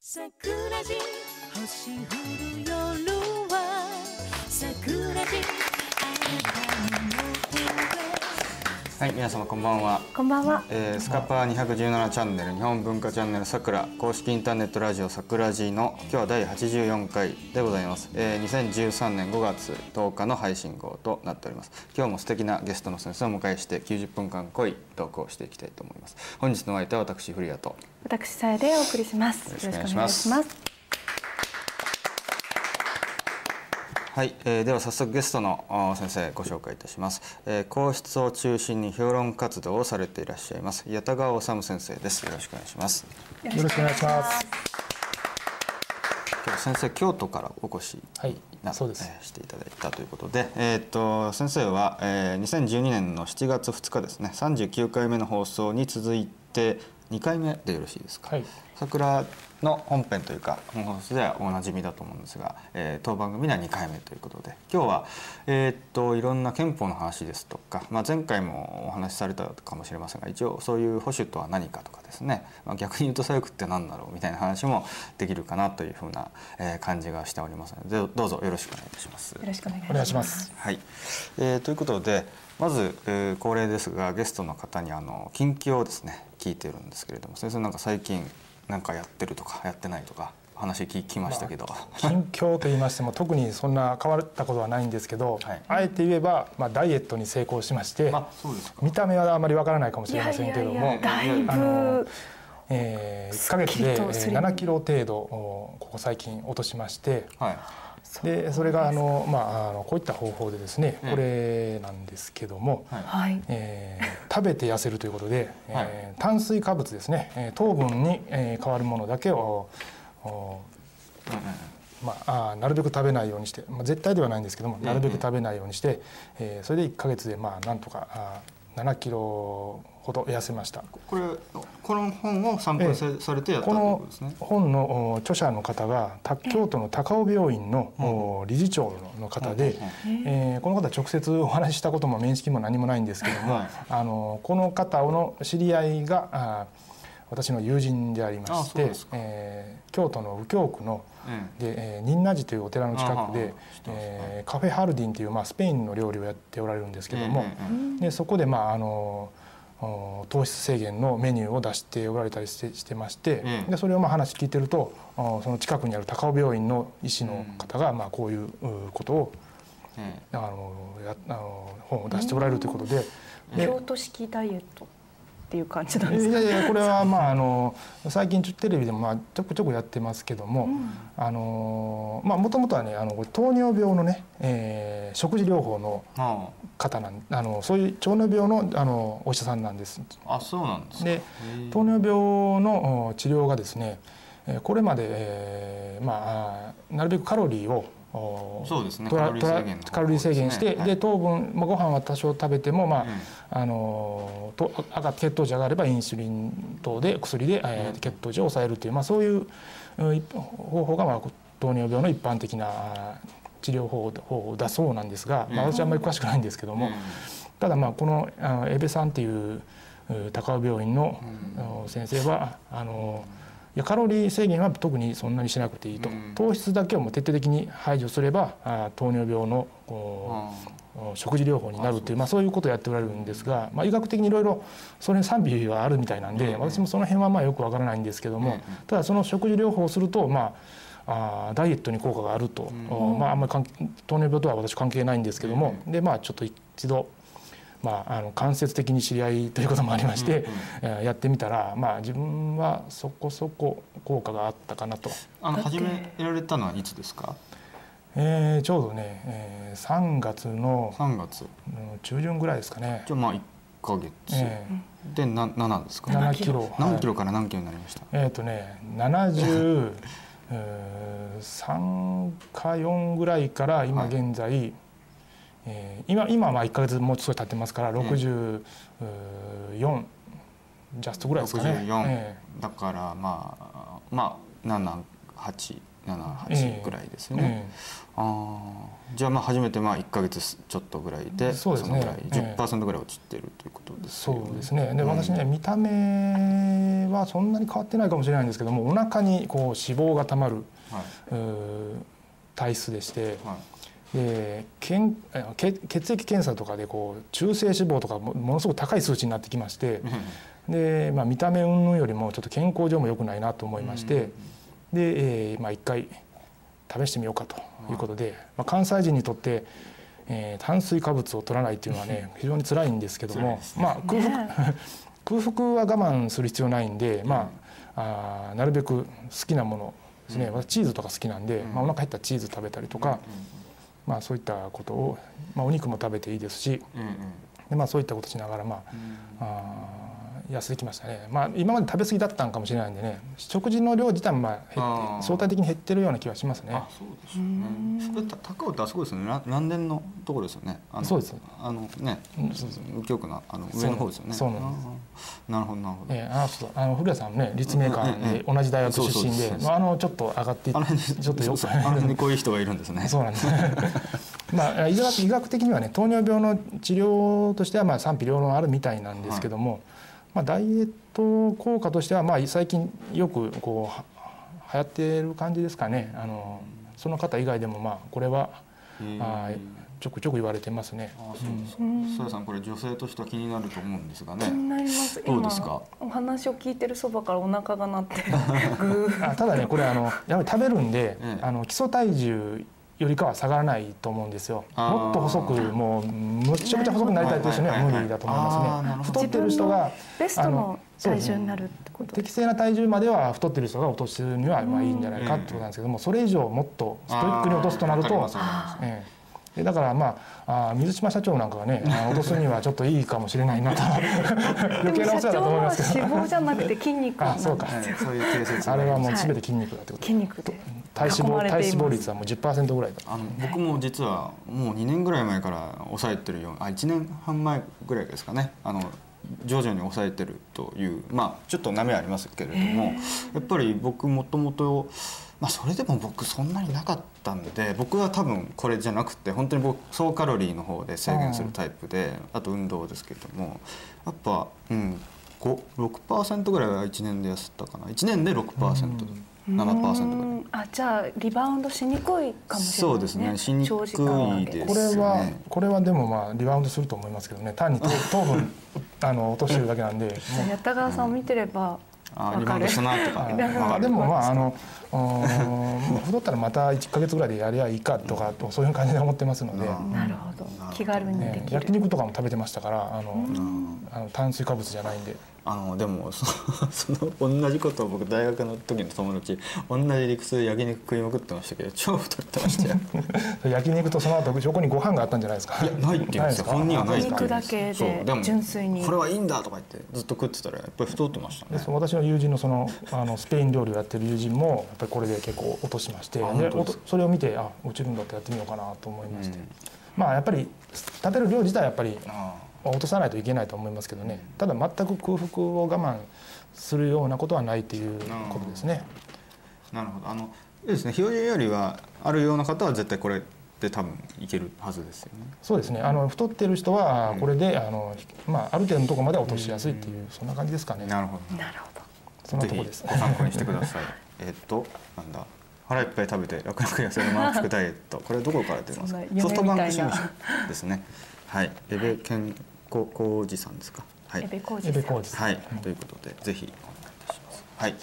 桜地星降る夜は桜地あなたはい、皆様こんばんは。こんばんは。えースカパー217チャンネル日本文化チャンネルさくら公式インターネットラジオさくらじの今日は第84回でございます、えー2013年5月10日の配信号となっております今日も素敵なゲストの先生をお迎えして90分間濃いトークをしていきたいと思います本日のお相手は私古谷と私さえでお送りします。よろしくお願いしますよろしくお願いします。はい、えーでは早速ゲストの先生ご紹介いたします、えー、皇室を中心に評論活動をされていらっしゃいます矢田川治先生です。よろしくお願いします。よろしくお願いします。今日先生京都からお越しはいな、そうです。えーしていただいたということで、えーっと先生は、えー、2012年の7月2日ですね39回目の放送に続いて2回目でよろしいですか、はい桜の本編というか本放送ではおなじみだと思うんですが、えー当番組では2回目ということで今日は、えーっといろんな憲法の話ですとか、まあ、前回もお話しされたかもしれませんが一応そういう保守とは何かとかですね、まあ、逆に言うと左翼って何だろうみたいな話もできるかなというふうな、えー感じがしておりますのでどどうぞよろしくお願いいたします。よろしくお願いします。お願いします。はい、えーということでまず、えー恒例ですがゲストの方にあの近況をですね聞いてるんですけれども先生なんか最近なんかやってるとかやってないとか話聞きましたけど、近況と言いましても特にそんな変わったことはないんですけど、はい。あえて言えば、まあ、ダイエットに成功しましてあそうですか。見た目はあまりわからないかもしれませんけどもいやいやいやだいあのぶえー、1ヶ月で、えすっきりとスリー、ム7キロ程度おここ最近落としましてはいでそれがあの、まあ、あのこういった方法でですねうん。これなんですけども、はい。はい。えー食べて痩せるということで、はい。えー炭水化物ですね、えー糖分に、えー変わるものだけをまあ、あーなるべく食べないようにして、まあ、絶対ではないんですけどもなるべく食べないようにして、えーそれで1ヶ月でまあなんとかあー7キロほど痩せました。これこの本を参考にさ,、されてやったということですね。本のお著者の方がた京都の高尾病院のお理事長の方で、えーこの方直接お話ししたことも面識も何もないんですけども、はい。あのこの方の知り合いが私の友人でありまあしてえー京都の右京区のうんで、えー、仁和寺というお寺の近くでえーカフェハルディンという、まあ、スペインの料理をやっておられるんですけども、でそこで、まあ、あのお糖質制限のメニューを出しておられたりしてしてまして、うん。でそれをまあ話聞いてるとおその近くにある高尾病院の医師の方が、まあ、こういううことをうん。あのやあの本を出しておられるということで。で京都式ダイエットっていう感じなんいですか？やいやこれはまああの最近テレビでもまあちょくちょくやってますけども、あのまあもともとはねあの糖尿病のね、えー食事療法のあ方なんあのそういう糖尿病のあのお医者さんなんです。ああそうなんですか。で糖尿病のお治療がですねえーこれまで、えーまああなるべくカロリーをおそうですね。カロリー制限して、はい。で糖分、まあ、ご飯は多少食べても、まあうん。あのと血糖値上がればインスリン等で薬で、えーうん血糖値を抑えるという、まあ、そういう方法が、まあ、糖尿病の一般的なあ治療方法だそうなんですが、まあ、うん私はあんまり詳しくないんですけども、うん。ただまあこのあ江部さんっていうう高尾病院の先生はあのいやカロリー制限は特にそんなにしなくていいと、うん。糖質だけをもう徹底的に排除すればあ糖尿病のこう食事療法になるというまあ、そういうことをやっておられるんですが、まあ、医学的にいろいろそれに賛否はあるみたいなんで、うん。私もその辺はまあよくわからないんですけども、うんただその食事療法をすると、まあ、あーダイエットに効果があると、うん。まあ、あんまり糖尿病とは私関係ないんですけども、でまあちょっと一度、まあ、あの間接的に知り合いということもありまして、えーやってみたら、まあ、自分はそこそこ効果があったかなと。あの始められたのはいつですか？えーちょうどね、えー3月の3月。うん中旬ぐらいですかねじ。ゃあまあ1ヶ月。えでな7ですか？ー、7 7キロ何キロはいから何キロになりました？えっ、とね73か4ぐらいから今はい現在、えー今今はまあ1か月もう少し経ってますから64、ジャストぐらいですかね。64えだからまあまあ7、8、78ぐらいですね、えああじゃあまあ初めてまあ1か月ちょっとぐらいでそうですね。のぐらい。ええ。10%ぐらい落ちてるということですよね。そうですね。でうん。私ね見た目はそんなに変わってないかもしれないんですけどもお腹にこう脂肪がたまるはうー体質でしていはいでけんあ血血液検査とかでこう中性脂肪とかもものすごく高い数値になってきましてで、まあ、見た目云々よりもちょっと健康上も良くないなと思いましてで、えーまあ、一回試してみようかということで、まあ、関西人にとって、えー炭水化物を取らないっていうのはね非常に辛いんですけどもね。まあ、空腹ね。空腹は我慢する必要ないんで、まあ、あーなるべく好きなものですね、私チーズとか好きなんで、うん。まあ、お腹減ったらチーズ食べたりとか、まあ、そういったことを、まあ、お肉も食べていいですしうんうん。で、まあ、そういったことしながら、まあ、あー痩せてきましたね、まあ、今まで食べ過ぎだったんかもしれないんでね。食事の量自体もまあ減相対的に減ってるような気はしますね。あ。そうですよね。それた高尾ってあそこですよね。ら蘭電のところですよね。そうです。あのね。うんそうそう。右京区のあの上の方ですよね。そうなんです。なるほどなるほど。えー、あそうあの古谷さんもね立命館で同じ大学出身でまああのちょっと上がっていあの辺にちょっとよく。あの辺にこういう人がいるんですね。そうなんです。まあ医学医学的にはね糖尿病の治療としてはまあ賛否両論あるみたいなんですけども、まあダイエット効果としてはまあ最近よくこうは流行ってる感じですかね。あのその方以外でもまあこれはあーちょくちょく言われてますね。あそうですか。うん。そやさんこれ女性としては気になると思うんですが気にねなります。どうですか？今お話を聞いてるそばからお腹が鳴ってあただねこれあのやっぱり食べるんで、ええあの基礎体重よりかは下がらないと思うんですよ。もっと細くもうむっちゃくちゃ細くなりたいという人には無理だと思いますね。太ってる人がベストの体重になるってこと適正な体重までは太ってる人が落とすにはまあいいんじゃないかってことなんですけどもそれ以上もっとストイックに落とすとなるとええ。でだからまああー水島社長なんかはね 落とすにはちょっといいかもしれないなと。余計なお世話だと思いますけど。でも社長は脂肪じゃなくて筋肉なんあそうか。ですよええそういう定あれはもうはい全て筋肉だってこと。筋肉で体脂肪体脂肪率はもう10%ぐらいだ。あの僕も実はもう2年ぐらい前から抑えてるようあ1年半前ぐらいですかね。あの徐々に抑えてるというまあちょっと波はありますけれどもやっぱり僕もともとまあそれでも僕そんなになかったんで僕は多分これじゃなくて本当に僕総カロリーの方で制限するタイプであと運動ですけれどもやっぱうん5 6%ぐらいは1年で痩せたかな。1年で6%、7%ぐらい。うん。あじゃあリバウンドしにくいかもしれないそうですね。しにくいですこれはねこれはでもまあリバウンドすると思いますけどね。単に糖 糖分あの落としてるだけなんで。八田川さんを見てればあわかる。リバウンドしたなとか。あでもあでもまああの太ったらまた1か月ぐらいでやりゃいいかとかそういう感じで思ってますので、うん。なるほど。気軽にでねきる。焼肉とかも食べてましたからあの、うん。あの炭水化物じゃないんであのでもそ その同じことを僕大学の時の友達同じ理屈で焼肉食いまくってましたけど超太ってましたよ。焼肉とその後横にご飯があったんじゃないですか？いやないって言うんですよ。か？本人はないって言うん肉だで。すけで純粋に。これはいいんだとか言ってずっと食ってたらやっぱり太ってましたね。私の友人のそのあのスペイン料理をやってる友人もやっぱりこれで結構落としましてそれを見てあ落ちるんだってやってみようかなと思いまして、うん。まあやっぱり食べる量自体はやっぱりあ落とさないといけないと思いますけどね。ただ全く空腹を我慢するようなことはないということですね。あなるほど。あのですね。標準よりはあるような方は絶対これで多分いけるはずですよね。そうですね。あの太ってる人はこれで、あのまあ、ある程度のところまでは落としやすいっていう、そんな感じですかね。なるほど。なるほど。そんなとこです。ご参考にしてください。えっとなんだ。腹いっぱい食べて楽々痩せる満腹ダイエット。これどこから出ますか？ソフトバンク新書ですねはい。エベ健康工事さんですか？はい。エベコージエさん。はい、ということでぜひお願いいたします。はい。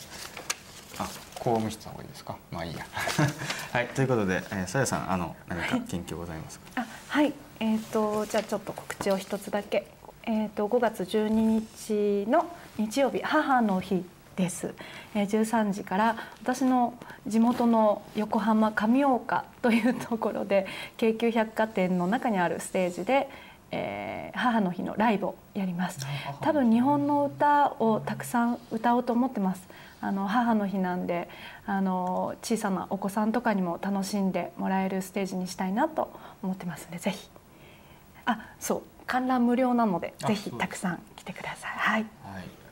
あ公務室の方がいいですか？まあいいや。はい。ということでえーさやさんあの何か近況ございますか？あはい。えっ、とじゃあちょっと告知を一つだけ。えっ、と5月12日の日曜日母の日です、えー、13時から私の地元の横浜上岡というところで京急百貨店の中にあるステージで、えー母の日のライブをやります。多分日本の歌をたくさん歌おうと思ってます。あの母の日なんであの小さなお子さんとかにも楽しんでもらえるステージにしたいなと思ってますのでぜひ。あそう。観覧無料なのであぜひたくさん来てください。はい。はい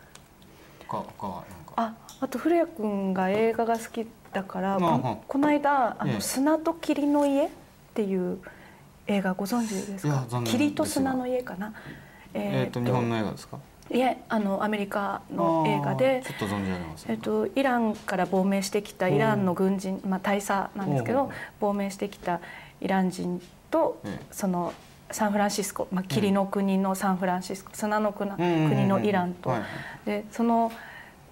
他他はなんか。ああと古谷君が映画が好きだから、まあここの間あの、ええ。砂と霧の家っていう映画ご存知ですか？霧と砂の家かな？えっ、と日本の映画ですか？いえあのアメリカの映画でえっと、イランから亡命してきたイランの軍人、まあ、大佐なんですけど亡命してきたイラン人とええ。そのサンフランシスコ、まあ、霧の国のサンフランシスコ砂の国のイランと。はいでその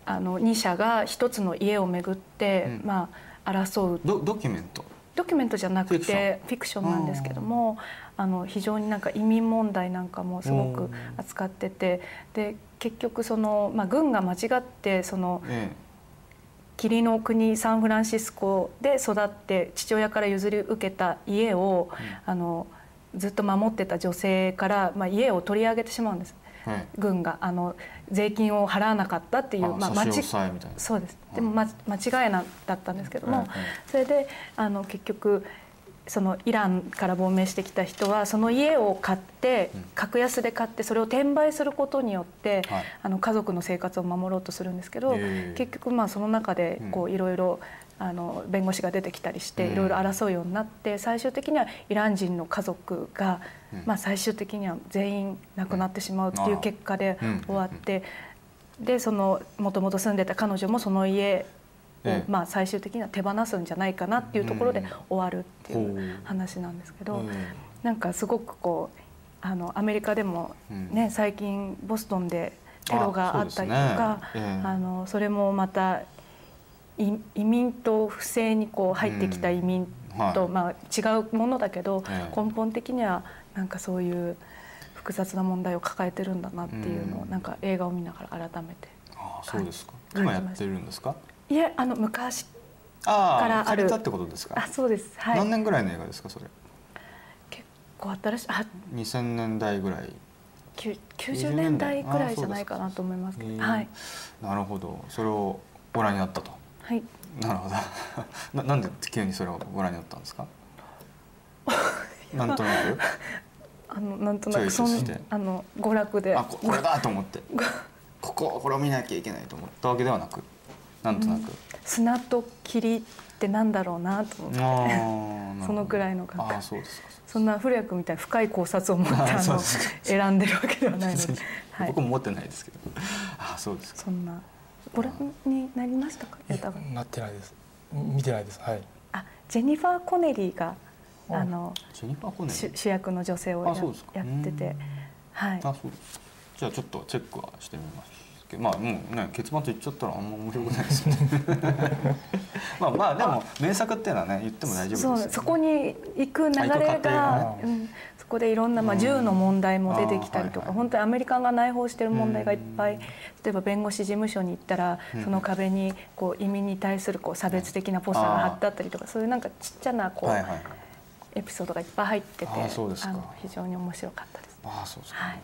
あの2社が一つの家をめぐって、うん。まあ、争う。ドドキュメント？ドキュメントじゃなくてフィクション。なんですけどもあの非常になんか移民問題なんかもすごく扱っててで結局その、まあ、軍が間違ってそのえ霧の国サンフランシスコで育って父親から譲り受けた家を、あのずっと守ってた女性から、まあ、家を取り上げてしまうんです。えはい。軍が。あの税金を払わなかったっていうあまあ差し押ちさえみたいな。そうです。でも、ま、間違いなだったんですけども、はいはい。それであの結局そのイランから亡命してきた人はその家を買ってうん。格安で買ってそれを転売することによって、はい。あの家族の生活を守ろうとするんですけど、結局まあその中でこうういろいろあの弁護士が出てきたりしてうん。いろいろ争うようになって最終的にはイラン人の家族が、うん。まあ、最終的には全員亡くなってしまうっていう結果でうん。終わってでそのもともと住んでた彼女もその家を、ええまあ、最終的には手放すんじゃないかなっていうところでうん。終わるっていう話なんですけど、う。んなんかすごくこうあのアメリカでもね、うん。最近ボストンでテロがあったりとかあのそれもまたい移民と不正にこう入ってきた移民と、はい。まあ、違うものだけど、ええ。根本的にはなんかそういう複雑な問題を抱えてるんだなっていうのを、うん。なんか映画を見ながら改めてああそうですか。はい今やってるんですか？いえあの昔あからある。あってことですか？あそうです。はい。何年ぐらいの映画ですかそれ？結構新しいあ2000年代ぐらい。きゅ90年代。ぐらいじゃないかなと思います。けどはい、なるほど。それをご覧になったとはい、なるほど。ななんで急にそれをご覧になったんですか？なんとなく？あのなんとなくそんイスして。あの娯楽で。あここれだと思って。こここれを見なきゃいけないと思ったわけではなくなんとなく、砂と霧ってなんだろうなと思って、そのくらいの感覚。ああそうですか。そんな古谷君みたいに深い考察を持ってああの選んでるわけではないので、はい。僕、も持ってないですけど。ああそうですか。そんなご覧になりましたかいやや多分。なってないです。見てないです。はい。あジェニファー・コネリーがああの主主役の女性をやってて。うん。はい。あそうじゃあちょっとチェックはしてみますけどまあもうね結末言っちゃったらあんま面白くないですよね。まあまあでも名作っていうのはね言っても大丈夫ですよ、ね、そうそこに行く流れがうん、そこでいろんな、まあ、銃の問題も出てきたりとか、本当にアメリカが内包している問題がいっぱい、うん。例えば弁護士事務所に行ったら、うん。その壁にこう移民に対するこう差別的なポスターが貼ってあったりとかそういうなんかちっちゃなこう、はいはいはい。エピソードがいっぱい入っててあの非常に面白かったです。ああそうですか、はい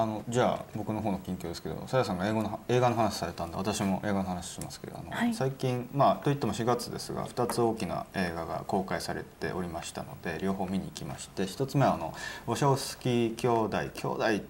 あのじゃあ僕の方の近況ですけどさやさんが英語の映画の話されたんで私も映画の話しますけどあの、はい。最近まあといっても4月ですが2つ大きな映画が公開されておりましたので両方見に行きまして1つ目はあのウォシャオスキー兄弟兄弟っ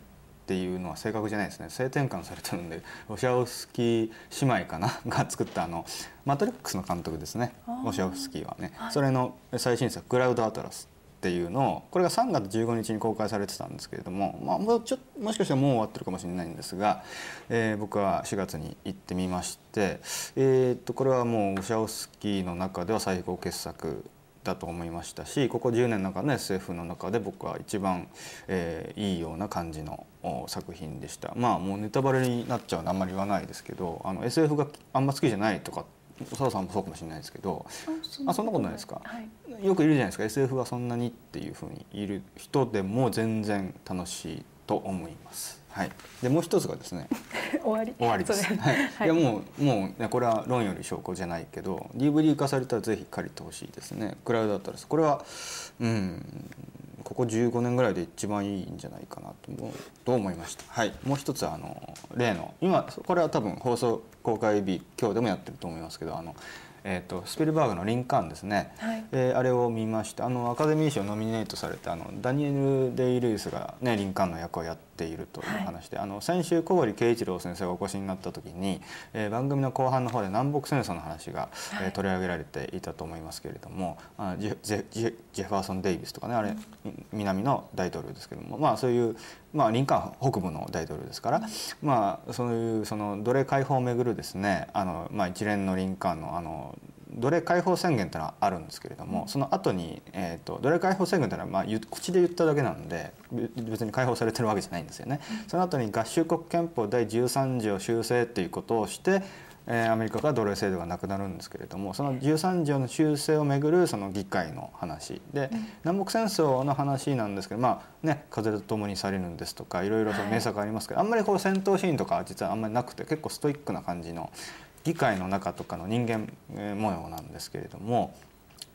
ていうのは正確じゃないですね。性転換されてるんでウォシャオスキー姉妹かな？が作ったあのマトリックスの監督ですね。ウォシャオスキーはね、はい。それの最新作「クラウドアトラス」っていうのをこれが3月15日に公開されてたんですけれども、まあ、もうちょもしかしたらもう終わってるかもしれないんですが、えー僕は4月に行ってみまして、えーっとこれはもうウシャオスキーの中では最高傑作だと思いましたしここ10年の中の SF の中で僕は一番、えーいいような感じのお作品でした。まあもうネタバレになっちゃうんであんまり言わないですけどあの SF があんま好きじゃないとか佐藤さんもそうかもしれないですけどあそんなことない。ですか？はい、よくいるじゃないですか。SF はそんなにっていうふうにいる人でも全然楽しいと思います。はい、でもう一つがですね 終わり。終わりです。はい、はい。いやもうもうねこれは論より証拠じゃないけど DVD 化されたらぜひ借りてほしいですね。クラウドだったらこれはうんここ15年ぐらいで一番いいんじゃないかなと思うと思いました？はい、もう一つはあの例の今これは多分放送公開日今日でもやってると思いますけどあの。えー、とスピルバーグの「リンカーン」ですね、はいえーあれを見ましたあのアカデミー賞ノミネートされたあのダニエル・デイ・ルイスが、ね、リンカーンの役をやってているという話で、あの先週小堀圭一郎先生がお越しになった時に、えー番組の後半の方で南北戦争の話が、えー取り上げられていたと思いますけれどもあジェジェジェジェファーソン・デイビスとかねあれ南の大統領ですけどもまあそういう、まあ、リンカーン北部の大統領ですから、まあそういうその奴隷解放をめぐるですねあの、まあ、一連のリンカーンのあの奴隷解放宣言というのはあるんですけれども、その後に、えー、と奴隷解放宣言というのは、まあ、ゆ口で言っただけなのでべ別に解放されてるわけじゃないんですよね。その後に合衆国憲法第13条修正っていうことをしてえーアメリカから奴隷制度がなくなるんですけれどもその13条の修正をめぐるその議会の話で、南北戦争の話なんですけどまあね「風と共に去りぬ」ですとかいろいろと名作ありますけど、あんまりこう戦闘シーンとかは実はあんまりなくて結構ストイックな感じの議会の中とかの人間えー模様なんですけれども。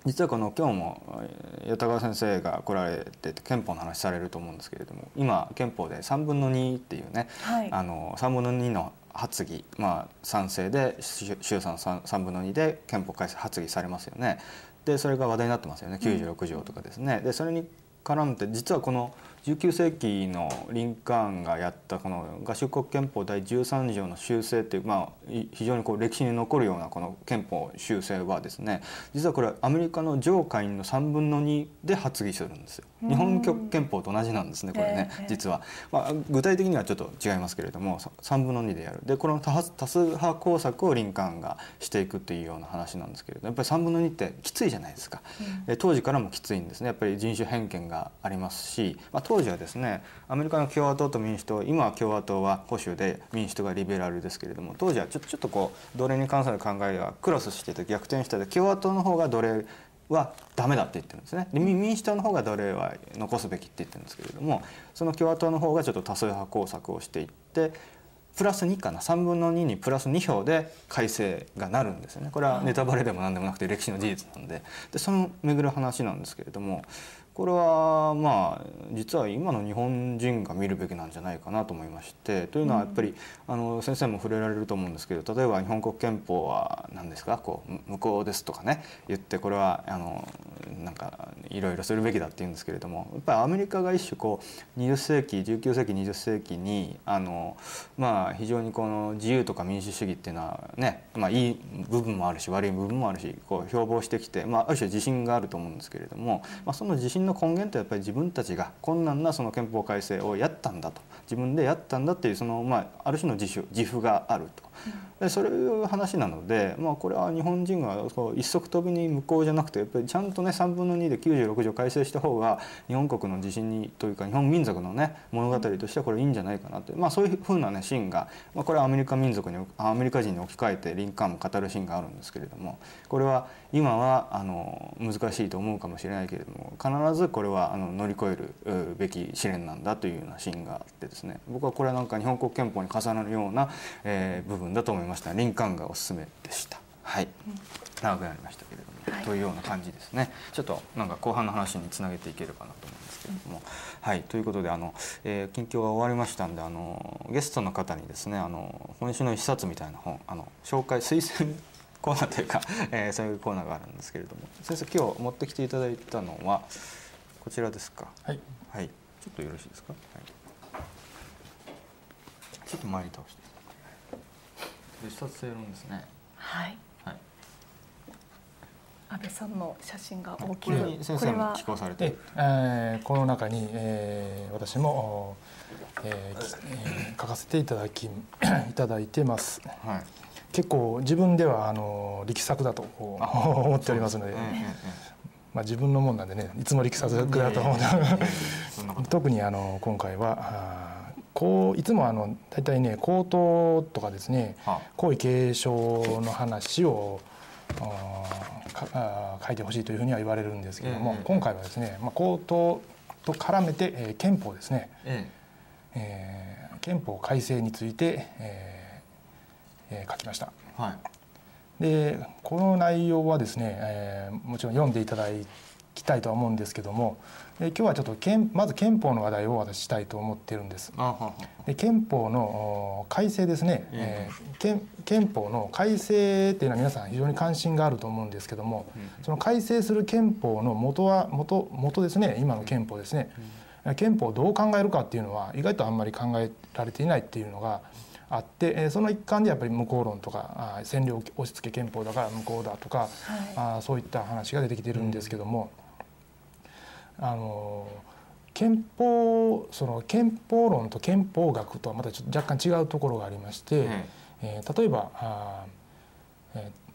実はこの今日もえー与田川先生が来られて憲法の話されると思うんですけれども今憲法で3分の2っていうね、はいあの3分の2の発議、まあ、賛成で衆衆参 3, 3分の2で憲法改正発議されますよね。でそれが話題になってますよね96条とかですね。でそれに絡んで実はこの19世紀のリンカーンがやったこの合衆国憲法第13条の修正っていう、まあ、い非常にこう歴史に残るようなこの憲法修正はですね実はこれアメリカの上下院の3分の2で発議するんですよ。日本国憲法と同じなんですねこれねええ。実は、まあ、具体的にはちょっと違いますけれどもさ3分の2でやる。でこの多発多数派工作をリンカーンがしていくっていうような話なんですけれどやっぱり3分の2ってきついじゃないですか、で当時からもきついんですね。やっぱり人種偏見がありますし、まあ、当当時はですねアメリカの共和党と民主党今は共和党は保守で民主党がリベラルですけれども当時はちょちょっとこう奴隷に関する考えがクロスしてて逆転してて共和党の方が奴隷はダメだって言ってるんですね。で民民主党の方が奴隷は残すべきって言ってるんですけれどもその共和党の方がちょっと多数派工作をしていってプラス2かな3分の2にプラス2票で改正がなるんですよね。これはネタバレでも何でもなくて歴史の事実なんで。でその巡る話なんですけれどもこれはまあ実は今の日本人が見るべきなんじゃないかなと思いましてというのはやっぱり、あの先生も触れられると思うんですけど例えば日本国憲法は何ですか？こうむ無効ですとかね言ってこれはあのなんかいろいろするべきだって言うんですけれどもやっぱりアメリカが一種こう20世紀19世紀20世紀にあのまあ非常にこの自由とか民主主義っていうのはね、まあ、いい部分もあるし悪い部分もあるしこう標榜してきて、まあ、ある種自信があると思うんですけれども、まあ、その自信の根源ってやっぱり自分たちが困難なその憲法改正をやったんだと。自分でやったんだっていうその、まあ、ある種の自主自負があると。でそういう話なので、まあ、これは日本人がこう一足飛びに無効じゃなくてやっぱりちゃんとね3分の2で96条改正した方が日本国の自信にというか日本民族のね物語としてはこれいいんじゃないかなって、まあ、そういうふうなねシーンが、まあ、これはアメリカ民族にアメリカ人に置き換えてリンカーンも語るシーンがあるんですけれどもこれは今はあの難しいと思うかもしれないけれども必ずこれはあの乗り越えるべき試練なんだというようなシーンがあってですね。僕はこれはなんか日本国憲法に重なるような、えー部分だと思いました。リンカーンがおすすめでした。はい、長くなりましたけれども、はいというような感じですね。ちょっとなんか後半の話につなげていければなと思うんですけれども、はい。ということであの、えー近況が終わりましたんであのゲストの方にですねあの今週の一冊みたいな本あの紹介推薦コーナーというか、えーそういうコーナーがあるんですけれども。先生今日持ってきていただいたのはこちらですか？はい。はい。ちょっとよろしいですか、はい、ちょっと前に倒して。一冊正論ですね。はい。はい。安倍さんの写真が大きこれくに先生もこれは。寄稿されてえーこの中に、えー私も、おえーきえー書かせていただき いただいてます。はい結構自分ではあの力作だと思っておりますので、まあ、自分のもんなんでねいつも力作だと思う特にあの今回はこういつもあの大体ね口頭とかですねは皇位継承の話を書いてほしいというふうには言われるんですけれども、ええ今回はですね、まあ、口頭と絡めて、えー憲法ですね、ええー憲法改正について、えーえー書きました。えはい。でこの内容はですね、えーもちろん読んでいただきたいとは思うんですけども、えー今日はちょっと憲まず憲法の話題を私したいと思ってるんです。で憲法のお改正ですね、ええ。ー憲憲法の改正っていうのは皆さん非常に関心があると思うんですけども、その改正する憲法の元は元元ですね。今の憲法ですね、憲法をどう考えるかっていうのは意外とあんまり考えられていないっていうのがあってえーその一環でやっぱり無効論とか占領押し付け憲法だから無効だとか、あーそういった話が出てきてるんですけども、あの憲法その憲法論と憲法学とはまたちょっと若干違うところがありまして、ええー例えばあー、えー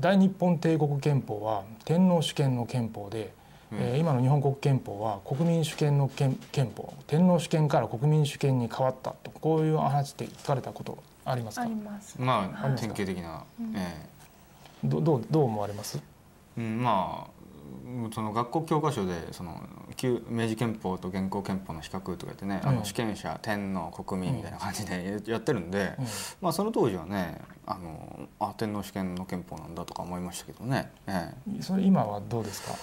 大日本帝国憲法は天皇主権の憲法で、えー今の日本国憲法は国民主権の憲憲法天皇主権から国民主権に変わったとこういう話って聞かれたことありますか？あります。えまあはい典型的な、えどどうどう思われます？えうん、まあうんその学校教科書でその旧明治憲法と現行憲法の比較とか言ってね、あうん。の主権者天皇国民みたいな感じでやってるんで、うん。まあその当時はねあのあ天皇主権の憲法なんだとか思いましたけどね、ええ。それ今はどうですか？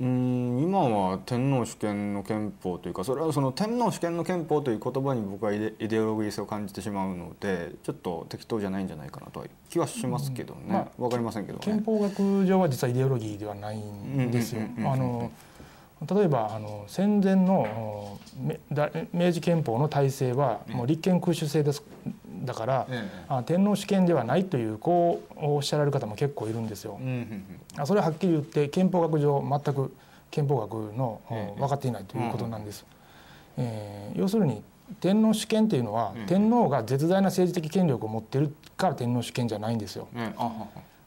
うん今は天皇主権の憲法というかそれはその天皇主権の憲法という言葉に僕はイデイデオロギー性を感じてしまうのでちょっと適当じゃないんじゃないかなとは気はしますけどね、うんまあわかりませんけどね。憲法学上は実はイデオロギーではないんですよ。例えばあの戦前の明治憲法の体制はもう立憲君主制ですだから、えあ天皇主権ではないというこうおっしゃられる方も結構いるんですよ。それははっきり言って憲法学上全く憲法学のおえ。え分かっていないということなんです。えー要するに天皇主権っていうのは、うん。天皇が絶大な政治的権力を持ってるから天皇主権じゃないんですよ。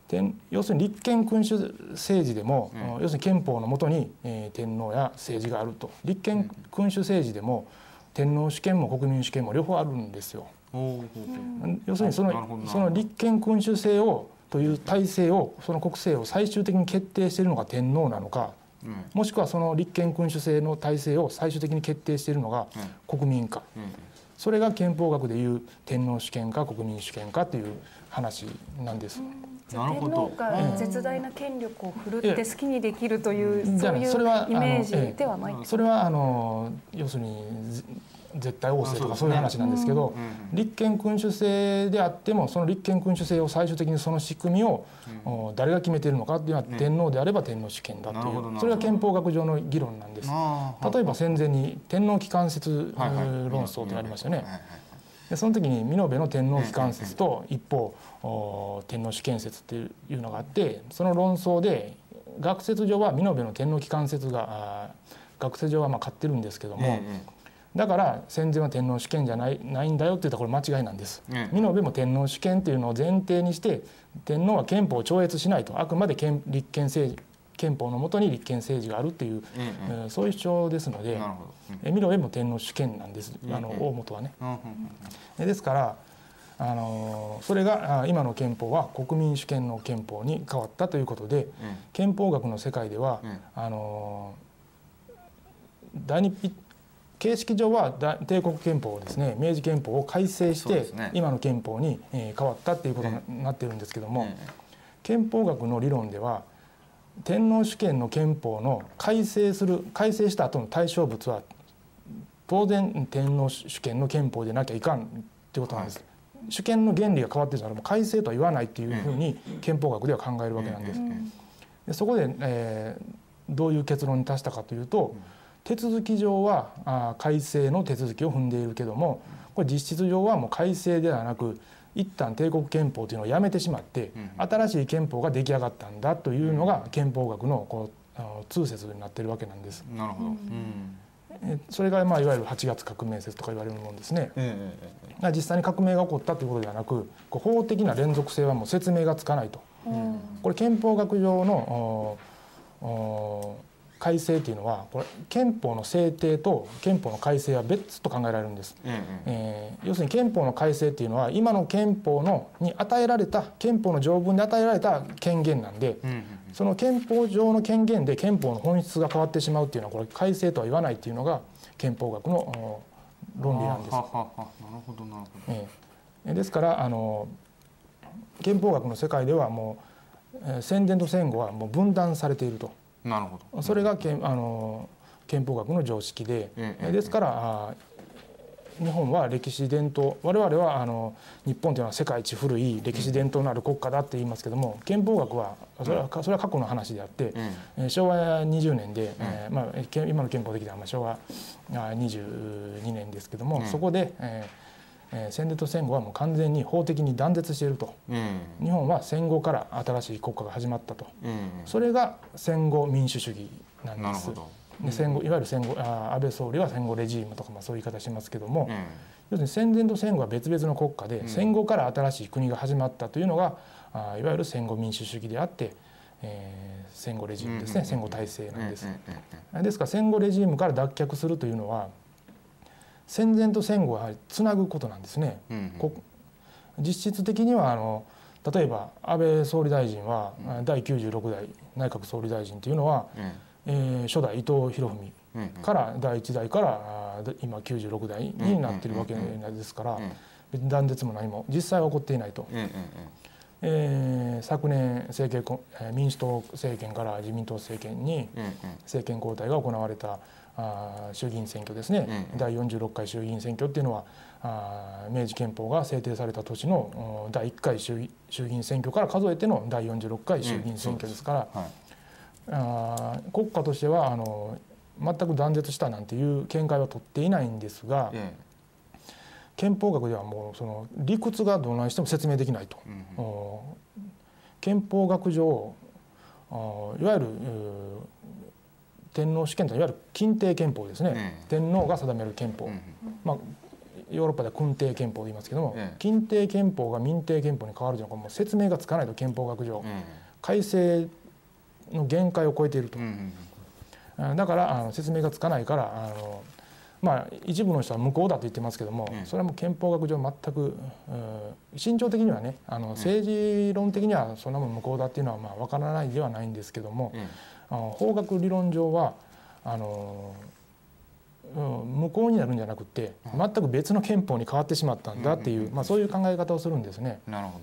天要するに立憲君主政治でも、うん。要するに憲法のもとに、えー天皇や政治があると。立憲君主政治でも天皇主権も国民主権も両方あるんですよ。要するにそのその立憲君主制をという体制をその国政を最終的に決定しているのが天皇なのかうん。もしくはその立憲君主制の体制を最終的に決定しているのが国民か。うん。うんそれが憲法学でいう天皇主権か国民主権かという話なんです。じゃあなるほど。天皇が絶大な権力を振るって好きにできるという、そういうイメージではない。それはあの要するにぜ絶対王政とかそういう話なんですけど、うん立憲君主制であってもその立憲君主制を最終的にその仕組みを、お誰が決めているのかっていうのはね天皇であれば天皇主権だという、それが憲法学上の議論なんです。例えば戦前に天皇機関説論争ってありましたよね。でその時に美濃部の天皇機関説と一方お天皇主権説っていうのがあってその論争で学説上は美濃部の天皇機関説が学説上はまあ勝ってるんですけども、ええだから戦前は天皇主権じゃないないんだよって言ったらこれ間違いなんです。ええ美濃部も天皇主権っていうのを前提にして天皇は憲法を超越しないとあくまで憲立憲政治憲法のもとに立憲政治があるっていう、ええええーそういう主張ですのでうん。え美濃部も天皇主権なんです。あのええ大元はね。うんうんですからあのそれがあ今の憲法は国民主権の憲法に変わったということでえ憲法学の世界では、ええあの大日形式上は大帝国憲法をですね明治憲法を改正して、今の憲法に、えー変わったっていうことになってるんですけども、ええ。憲法学の理論では天皇主権の憲法の改正する改正した後の対象物は当然天皇主権の憲法でなきゃいかんってことなんです。主権の原理が変わってるから改正とは言わないっていうふうに憲法学では考えるわけなんです。でそこで、えーどういう結論に達したかというと、手続き上はあー改正の手続きを踏んでいるけどもこれ実質上はもう改正ではなく一旦帝国憲法というのをやめてしまって、うん新しい憲法が出来上がったんだというのが憲法学のこうあの通説になっているわけなんです。なるほどうんえそれがまあいわゆる8月革命説とか言われるものですね。ええ実際に革命が起こったということではなくこう法的な連続性はもう説明がつかないと。うんこれ憲法学上のおお改正というのはこれ憲法の制定と憲法の改正は別と考えられるんです。ええええー要するに憲法の改正っていうのは今の憲法のに与えられた憲法の条文で与えられた権限なんでえうんうん。その憲法上の権限で憲法の本質が変わってしまうっていうのはこれ改正とは言わないっていうのが憲法学のお論理なんです。は。ははは。なるほどなるほど。ええですからあの憲法学の世界ではもう、えー戦前と戦後はもう分断されているとなるほど。それが憲あの憲法学の常識で、ですから日本は歴史伝統我々はあの日本というのは世界一古い歴史伝統のある国家だって言いますけども憲法学はそれはそれは過去の話であって、えー昭和20年で、えーまあ、け今の憲法的にはまあ昭和あ22年ですけども、そこで、えーえー戦前と戦後はもう完全に法的に断絶していると。うん。日本は戦後から新しい国家が始まったと。うん。それが戦後民主主義なんです。で戦後いわゆる戦後あ安倍総理は戦後レジームとかまあそういう言い方しますけども、うん。要するに戦前と戦後は別々の国家で、戦後から新しい国が始まったというのがあいわゆる戦後民主主義であって、えー戦後レジームですね、戦後体制なんです。ですから戦後レジームから脱却するというのは戦前と戦後はつなぐことなんですね。うんこ実質的にはあの例えば安倍総理大臣は、第96代内閣総理大臣というのは、うん。えー初代伊藤博文うんうん。から第1代から今96代になってるわけですから別に断絶も何も実際は起こっていないと、うんうん。えー昨年政権こえー民主党政権から自民党政権にうんうん。政権交代が行われたあー衆議院選挙ですね、うん。第46回衆議院選挙っていうのはあー明治憲法が制定された年のお第1回衆議衆議院選挙から数えての第46回衆議院選挙ですから、はい。あー国家としてはあの全く断絶したなんていう見解は取っていないんですが、え憲法学ではもうその理屈がどないしても説明できないと。えうん。お憲法学上あいわゆる天皇主権といわゆる欽定憲法ですね、ええ。天皇が定める憲法、うんまあ、ヨーロッパでは君定憲法と言いますけども、ええ。欽定憲法が民定憲法に変わるというのはもう説明がつかないと憲法学上、うん改正の限界を超えていると。うんうんあだからあの説明がつかないからあの、まあ、一部の人は無効だと言ってますけども、うんそれはもう憲法学上全く、うん慎重的にはねあの政治論的にはそんなもん無効だっていうのはまあ分からないではないんですけども、法学理論上はあの、うん、無効になるんじゃなくて全く別の憲法に変わってしまったんだっていう、まあ、そういう考え方をするんですね。なるほ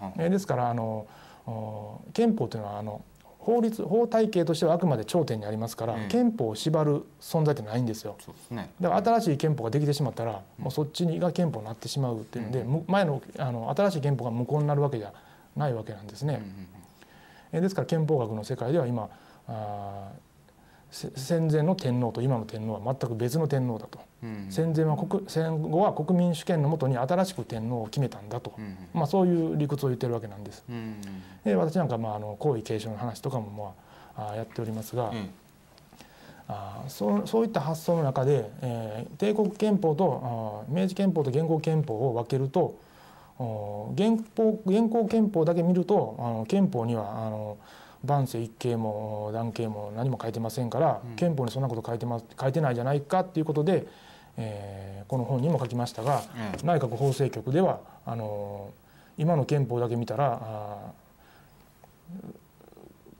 どな。えーですからあのお憲法というのはあの法律法体系としてはあくまで頂点にありますから、うん。憲法を縛る存在ってないんですよ。そうですね。だから新しい憲法ができてしまったら、もうそっちにが憲法になってしまうっていうので、む前のあの新しい憲法が無効になるわけじゃないわけなんですね。えーですから憲法学の世界では今戦前の天皇と今の天皇は全く別の天皇だと。うん戦前は国戦後は国民主権のもとに新しく天皇を決めたんだと、うんまあ、そういう理屈を言ってるわけなんです。うんで私なんかまああの皇位継承の話とかもまあやっておりますが、うん。あーそうそういった発想の中で、えー帝国憲法と明治憲法と現行憲法を分けるとお現法現行憲法だけ見るとあの憲法にはあの万世一系も男系も何も書いてませんから、憲法にそんなこと書いてます書いてないじゃないかっていうことで、えーこの本にも書きましたが、え内閣法制局ではあの今の憲法だけ見たらあ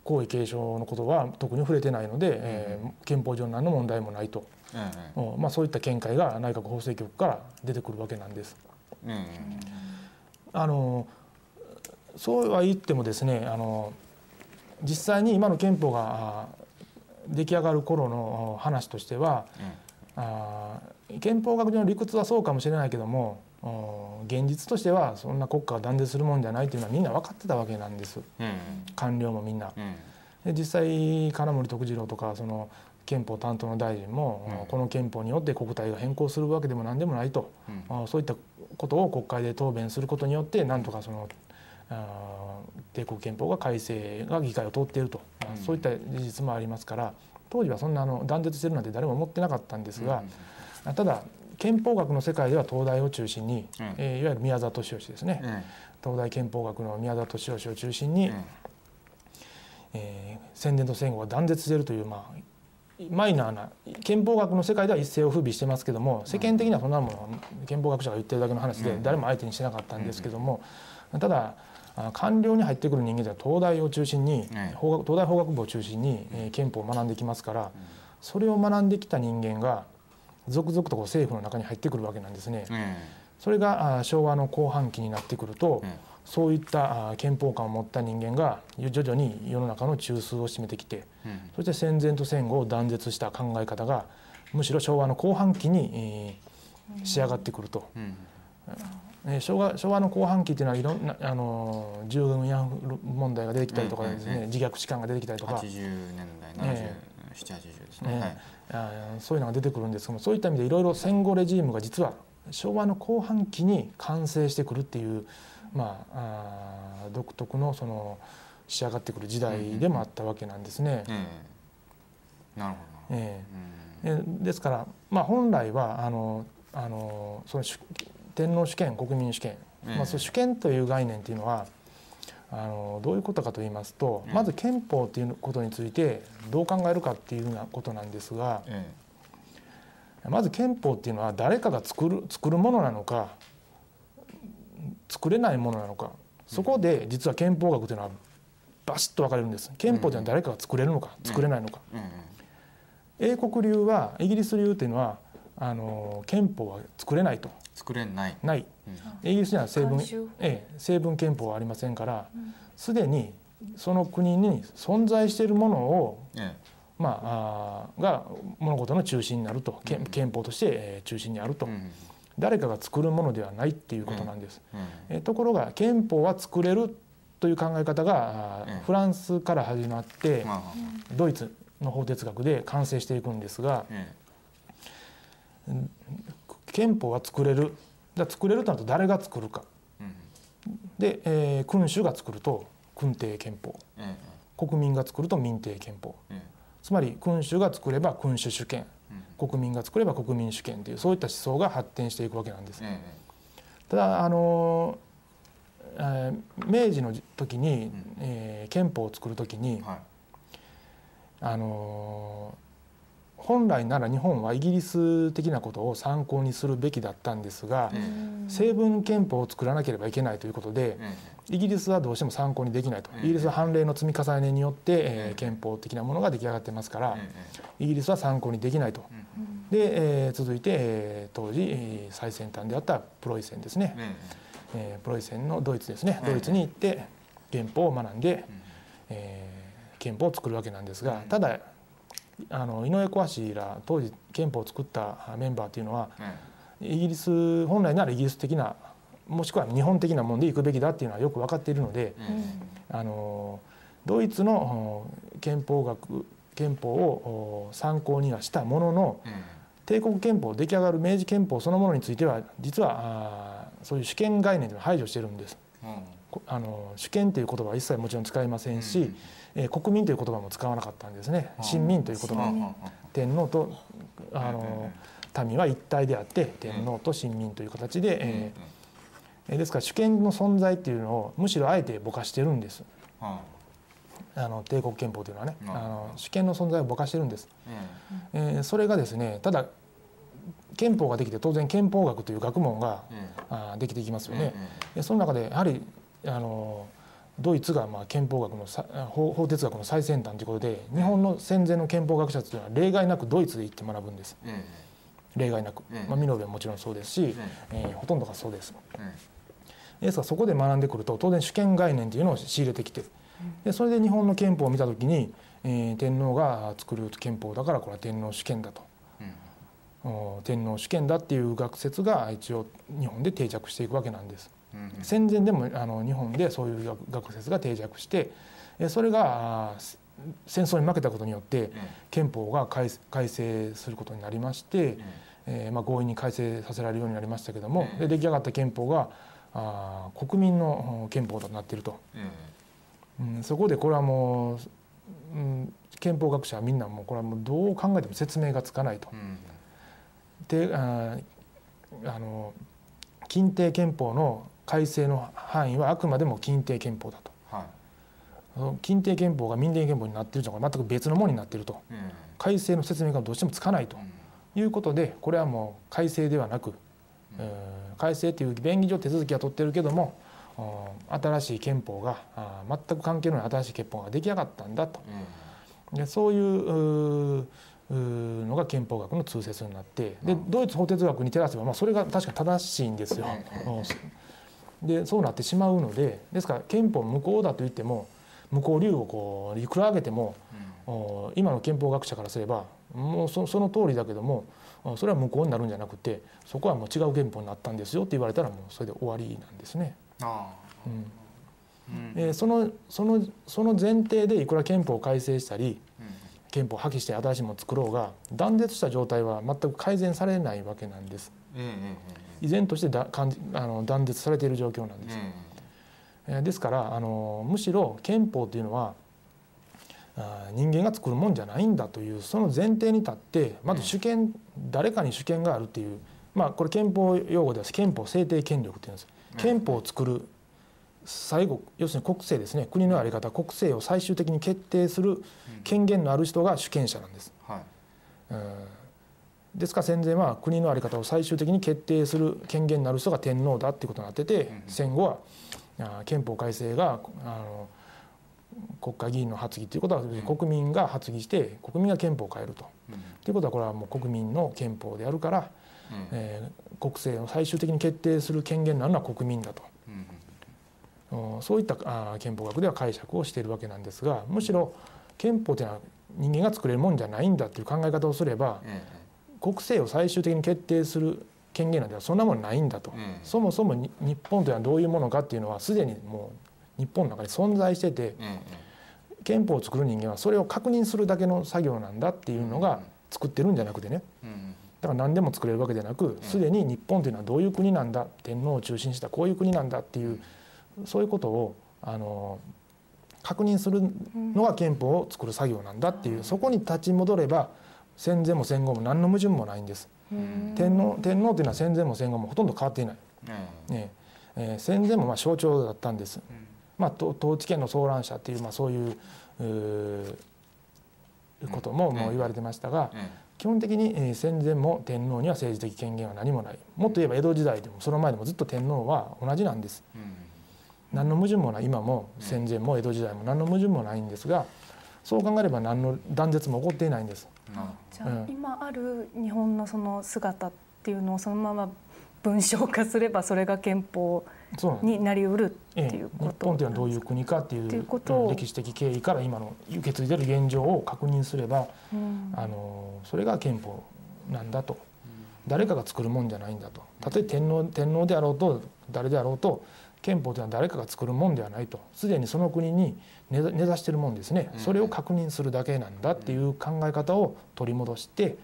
皇位継承のことは特に触れてないので、えー憲法上何の問題もないと、ええおまあ、そういった見解が内閣法制局から出てくるわけなんです。あのそうは言ってもですねあの実際に今の憲法があ出来上がる頃の話としてはあ憲法学上の理屈はそうかもしれないけどもお現実としてはそんな国家が断絶するもんじゃないというのはみんな分かってたわけなんです。うん。官僚もみんな。うん。で実際金森徳次郎とかその憲法担当の大臣も、うん。この憲法によって国体が変更するわけでも何でもないと、あそういったことを国会で答弁することによってなんとかそのあ帝国憲法が改正が議会を通っていると、まあそういった事実もありますから当時はそんなあの断絶してるなんて誰も思ってなかったんですが、ただ憲法学の世界では東大を中心に、うん。えーいわゆる宮沢敏義ですね、え東大憲法学の宮沢敏義を中心に、ええー戦前と戦後が断絶しているという、まあ、マイナーな憲法学の世界では一世を風靡してますけども世間的にはそんなもの憲法学者が言ってるだけの話でうん。誰も相手にしてなかったんですけどもただあ官僚に入ってくる人間では東大を中心にうん法学東大法学部を中心にえー憲法を学んできますからそれを学んできた人間が続々とこう政府の中に入ってくるわけなんですね。えそれがあ昭和の後半期になってくると、えそういったあ憲法観を持った人間が徐々に世の中の中枢を占めてきてうん。そして戦前と戦後を断絶した考え方がむしろ昭和の後半期に、えー仕上がってくると。うんえー昭和昭和の後半期っていうのはいろんなあのー従軍慰安婦問題が出てきたりとかですね、うんうんうん。自虐史観が出てきたりとか、80年代え70、70ですね、ね。はい。そういうのが出てくるんですけどもそういった意味でいろいろ戦後レジームが実は昭和の後半期に完成してくるっていう、まあ、あー独特のその仕上がってくる時代でもあったわけなんですね。ええ。なるほど。うん。ええですから、まあ、本来はあのあのその主天皇主権国民主権、ええまあ、その主権という概念っていうのはあのどういうことかと言いますと、ええまず憲法っていうことについてどう考えるかっていうようなことなんですがえまず憲法っていうのは誰かが作る作るものなのか作れないものなのかそこで実は憲法学というのはバシッと分かれるんです。憲法というのは誰かが作れるのか作れないのか。英国流はイギリス流っていうのはあの憲法は作れないと作れない、ない。うん。イギリスには成文慣習。ええ成文憲法はありませんからすでにその国に存在しているものをえまああーが物事の中心になると。憲うん。憲法としてえー中心にあると。えうん。誰かが作るものではないっていうことなんです。うん。えーところが憲法は作れるという考え方があーええ。フランスから始まってまあ。ドイツの法哲学で完成していくんですがえ憲法は作れる。だから作れるとなると誰が作るか。で、えー君主が作ると君帝憲法。え国民が作ると民帝憲法。ええつまり君主が作れば君主主権。国民が作れば国民主権というそういった思想が発展していくわけなんです。えただあのーえー明治の時に、えー憲法を作る時にあのー本来なら日本はイギリス的なことを参考にするべきだったんですが、え成文憲法を作らなければいけないということでえイギリスはどうしても参考にできないと。ええイギリスは判例の積み重ねによって、え憲法的なものが出来上がってますからえイギリスは参考にできないと。えで、えー続いて、えー当時、えー最先端であったプロイセンですね、ええープロイセンのドイツですね。ええドイツに行って憲法を学んで、ええー憲法を作るわけなんですがうん。ただあの井上小橋ら当時憲法を作ったメンバーというのはえイギリス本来ならイギリス的なもしくは日本的なものでいくべきだっていうのはよく分かっているのでえあのドイツのお憲法学憲法をお参考にはしたもののえ帝国憲法出来上がる明治憲法そのものについては実はそういう主権概念というのを排除してるんです。あの主権という言葉は一切もちろん使いませんし、うんえー国民という言葉も使わなかったんですね。うん臣民という言葉。うんうんうん。天皇とあの民は一体であって天皇と臣民という形で、えーえーですから主権の存在っていうのをむしろあえてぼかしてるんです。はあ。の帝国憲法というのはね。うんあの主権の存在をぼかしてるんです、あええーそれがですねただ憲法ができて当然憲法学という学問がええあーできていきますえよね、でその中でやはりあのドイツがまあ憲法学のさ法法哲学の最先端ということで日本の戦前の憲法学者というのは例外なくドイツで行って学ぶんです。え例外なく、ええまあ、ミノベはもちろんそうですし、ええーほとんどがそうです。えですからそこで学んでくると当然主権概念というのを仕入れてきてでそれで日本の憲法を見た時に、えー天皇が作る憲法だからこれは天皇主権だと。天皇主権だっていう学説が一応日本で定着していくわけなんです。うん戦前でもあの日本でそういう学学説が定着してえそれが戦争に負けたことによってえ憲法が改改正することになりまして、ええーまあ、強引に改正させられるようになりましたけどもええで出来上がった憲法があー国民の憲法となっていると、えうん、そこでこれはもう、うん、憲法学者はみんなもうこれはもうどう考えても説明がつかないと。うん。であーあの近帝憲法の改正の範囲はあくまでも近帝憲法だと。はい。近帝憲法が民帝憲法になっているのが全く別のものになっていると。え改正の説明がどうしてもつかないと。えいうことでこれはもう改正ではなく、えー改正という便宜上手続きは取ってるけどもお新しい憲法が全く関係のない新しい憲法が出来上がったんだと。えでそういうのが憲法学の通説になってでうん。ドイツ法哲学に照らせば、まあ、それが確か正しいんですよ。うんうんでそうなってしまうのでですから憲法無効だと言っても無効理由をこういくら上げてもうん。お今の憲法学者からすればもうそその通りだけどもあそれは無効になるんじゃなくてそこはもう違う憲法になったんですよって言われたらもうそれで終わりなんですね。あうん。うん。えーそのそのその前提でいくら憲法を改正したり憲法を破棄して新しいものを作ろうが断絶した状態は全く改善されないわけなんです。えええ依然としてだかんあの断絶されている状況なんです、えええーですからあのむしろ憲法というのは人間が作るもんじゃないんだというその前提に立ってまず主権、誰かに主権があるっていうまあこれ憲法用語では憲法制定権力っていうんです。憲法を作る最後要するに国政ですね。国の在り方国政を最終的に決定する権限のある人が主権者なんです。はい。うんですから戦前は国の在り方を最終的に決定する権限のある人が天皇だっていうことになってて、うん戦後はあ憲法改正があの国会議員の発議ということは国民が発議して国民が憲法を変えると。うん。ということはこれはもう国民の憲法であるから、うん。えー国政を最終的に決定する権限のあるのは国民だと。そういったあ憲法学では解釈をしているわけなんですがむしろ憲法というのは人間が作れるもんじゃないんだっていう考え方をすればえ国政を最終的に決定する権限なんてそんなもんないんだと、ええそもそもに日本というのはどういうものかっていうのはすでにもう日本の中に存在しててええ憲法を作る人間はそれを確認するだけの作業なんだっていうのが作ってるんじゃなくてね。だから何でも作れるわけでなくすでに日本というのはどういう国なんだ天皇を中心にしたこういう国なんだっていうそういうことをあの確認するのが憲法を作る作業なんだっていうそこに立ち戻れば戦前も戦後も何の矛盾もないんです。うん。天皇天皇というのは戦前も戦後もほとんど変わっていない。えねえ。ー戦前もまあ象徴だったんです。えうんまあ、と統治権の騒乱者っていう、まあ、そういうこともうん。もう言われてましたが、え基本的にえー戦前も天皇には政治的権限は何もない。もっと言えば江戸時代でもその前でもずっと天皇は同じなんです。えうん。何の矛盾もない。今も戦前も江戸時代も何の矛盾もないんですがそう考えれば何の断絶も起こっていないんです。じゃあ、うん。今ある日本のその姿っていうのをそのまま文章化すればそれが憲法になりうるってええいうこと日本というのはどういう国かっていうっていうこと。をうん歴史的経緯から今の受け継いでる現状を確認すればうん。あのそれが憲法なんだと。誰かが作るもんじゃないんだと。たとえ天皇天皇であろうと誰であろうと憲法というのは誰かが作るもんではないと。すでにその国に根ざしてるもんですね。うん。それを確認するだけなんだっていう考え方を取り戻して。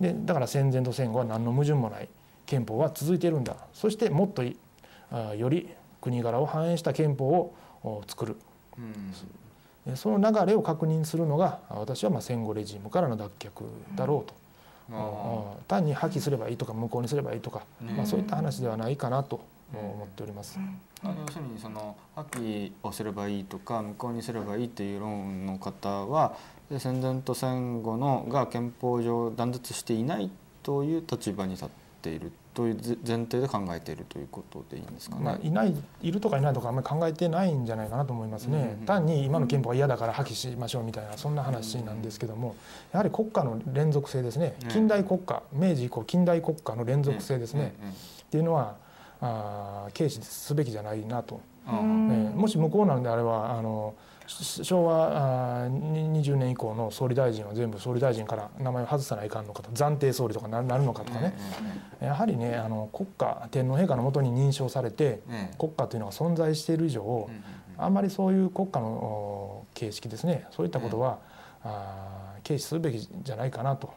でだから戦前と戦後は何の矛盾もない憲法は続いているんだ。そしてもっとより国柄を反映した憲法をお作る。うん。でその流れを確認するのが私はまあ戦後レジームからの脱却だろうと。あうん単に破棄すればいいとか無効にすればいいとか、ねまあ、そういった話ではないかなと思っております。あの要するにその破棄をすればいいとか無効にすればいいという論の方はで戦前と戦後のが憲法上断絶していないという立場に立っているというぜ前提で考えているということでいいんですかね。まあ、いないいるとかいないとかあんまり考えてないんじゃないかなと思いますね、うん単に今の憲法が嫌だから破棄しましょうみたいなそんな話なんですけどもやはり国家の連続性ですね。うん。近代国家明治以降近代国家の連続性ですね、うんうん。っていうのはあー軽視すべきじゃないなと、うんえーもし無効なのであればあのし昭和あーに20年以降の総理大臣は全部総理大臣から名前を外さないかんのかと。暫定総理とかななるのかとかね、やはりねあの国家天皇陛下のもとに認証されてうんうんうん国家というのが存在している以上うんうんあんまりそういう国家のお形式ですね。そういったことは、あー軽視するべきじゃないかなと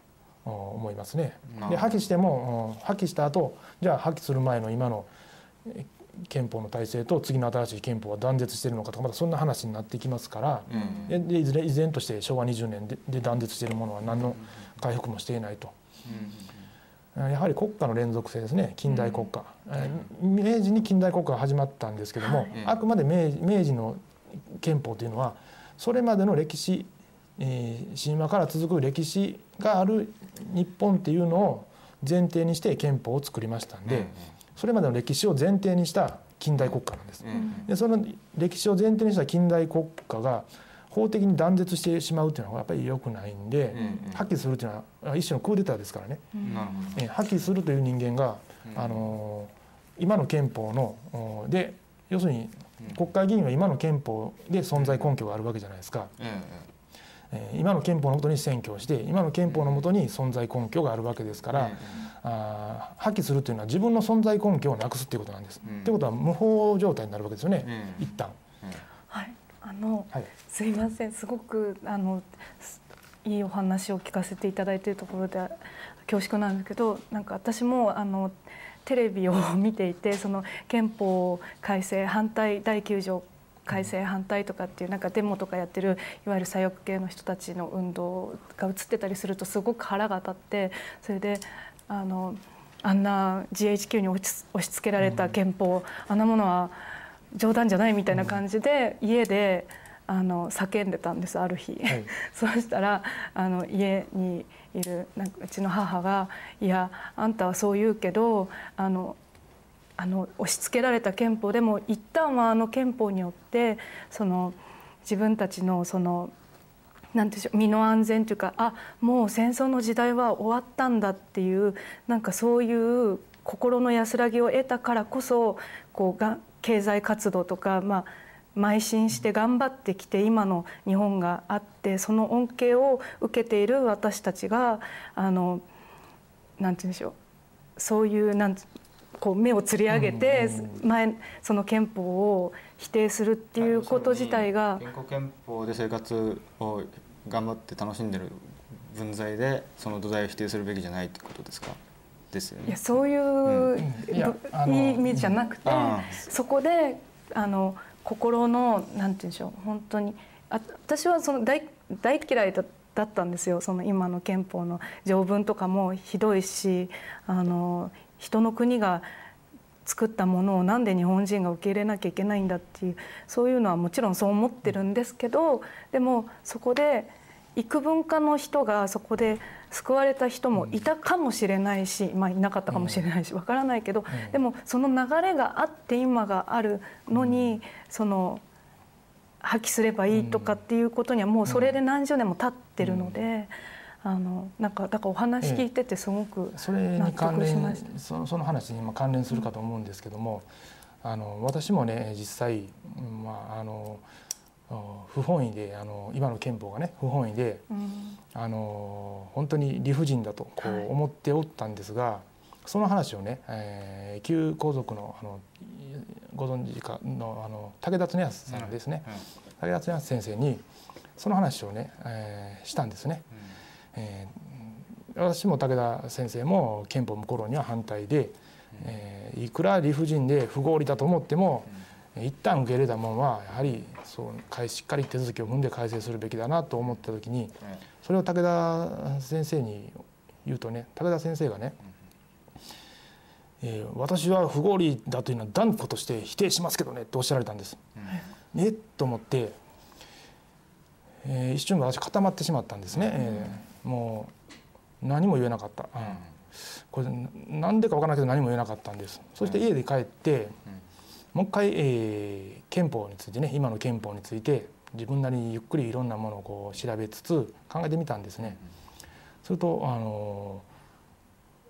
お思いますね。で破棄してもお破棄した後じゃあ破棄する前の今のえ憲法の体制と次の新しい憲法は断絶しているのかとかまたそんな話になってきますから、うん。ででいずれ依然として昭和20年でで断絶しているものは何の回復もしていないと。うん。やはり国家の連続性ですね。近代国家、えー明治に近代国家が始まったんですけども、はい。あくまで明治明治の憲法というのはそれまでの歴史、えー神話から続く歴史がある日本っていうのを前提にして憲法を作りましたんで、それまでの歴史を前提にした近代国家なんです。でその歴史を前提にした近代国家が法的に断絶してしまうというのはやっぱり良くないんで、破棄するというのは一種のクーデターですからね。うん破棄するという人間が、うん。あのー今の憲法のおで要するにうん。国会議員は今の憲法で存在根拠があるわけじゃないですか。ええー今の憲法のもとに選挙をして今の憲法のもとに存在根拠があるわけですから、あー破棄するというのは自分の存在根拠をなくすっていうことなんです。うん。ってことは無法状態になるわけですよね、うん。一旦。はい、あの、はい。すいません。すごくあのすいいお話を聞かせていただいているところで恐縮なんですけどなんか私もあのテレビを見ていてその憲法改正反対第9条改正反対とかっていうなんかデモとかやってるいわゆる左翼系の人たちの運動が映ってたりするとすごく腹が立ってそれであのあんな GHQ に押し付けられた憲法、あんなものは冗談じゃないみたいな感じで家であの叫んでたんですある日、はい。そうしたらあの家にいるなんかうちの母が「いやあんたはそう言うけどあのあの押し付けられた憲法でも一旦はあの憲法によってその自分たちのそのなんていうでしょう身の安全というかあもう戦争の時代は終わったんだっていうなんかそういう心の安らぎを得たからこそこうが経済活動とか、まあ、邁進して頑張ってきて今の日本があってその恩恵を受けている私たちがあのなんて言うんでしょうそういうなんつこう目をつり上げて前その憲法を否定するっていうこと自体が健康憲法で生活を頑張って楽しんでる分際でその土台を否定するべきじゃないってことですか？ですよね。いや。そういううん。意味じゃなくて、あそこであの心のなんて言うんでしょう本当にあ私はその大大嫌いだだったんですよ。その今の憲法の条文とかもひどいしあの人の国が作ったものをなんで日本人が受け入れなきゃいけないんだっていうそういうのはもちろんそう思ってるんですけどでもそこで幾分かの人がそこで救われた人もいたかもしれないし、まあ、いなかったかもしれないしわからないけど、うん。でもその流れがあって今があるのに、その破棄すればいいとかっていうことにはもうそれで何十年も経ってるので、あのなんかだからお話聞いててすごくそれに関納得しま連した。そのその話に今関連するかと思うんですけども、あの私もね実際、うんまあ、あの不本意であの今の憲法がね不本意でうん。あの本当に理不尽だとこはい。う思っておったんですが、その話をね、えー旧皇族のあのご存知かのあの武田恒康さんですね、武田恒康先生にその話をね、えーしたんですね。えー私も武田先生も憲法無効論には反対で、えーいくら理不尽で不合理だと思っても、一旦受け入れたものはやはりそうかしっかり手続きを踏んで改正するべきだなと思った時にそれを武田先生に言うとね武田先生がね、えー私は不合理だというのは断固として否定しますけどね」っておっしゃられたんです。えっと思って、えー一瞬私固まってしまったんですね、えーもう何も言えなかった、うん。これななんでかわからないけど何も言えなかったんです。そして家で帰って、もう一回、えー憲法についてね今の憲法について自分なりにゆっくりいろんなものをこう調べつつ考えてみたんですね。するとあの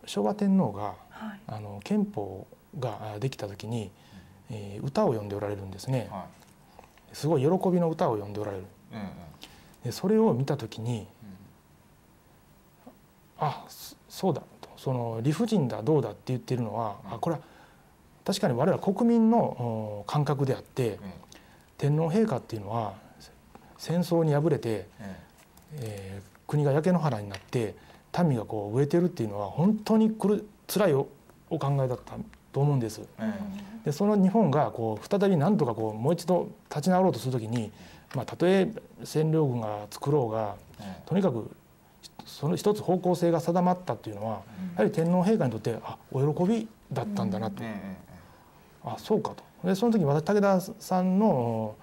昭和天皇がはい。あの憲法ができた時に、えー歌を詠んでおられるんですね。すごい喜びの歌を詠んでおられる。でそれを見た時にあそそうだ。とその理不尽だどうだって言ってるのは、あこれは確かに我々国民のお感覚であって、天皇陛下っていうのは戦争に敗れて、えー国が焼け野原になって民がこう飢えてるっていうのは本当にくる辛いおお考えだったと思うんです。でその日本がこう再び何とかこうもう一度立ち直ろうとするときに、まあ、たとえ占領軍が作ろうがとにかくその一つ方向性が定まったっていうのは、やはり天皇陛下にとってあお喜びだったんだなと、あそうかと。でその時に私武田さんの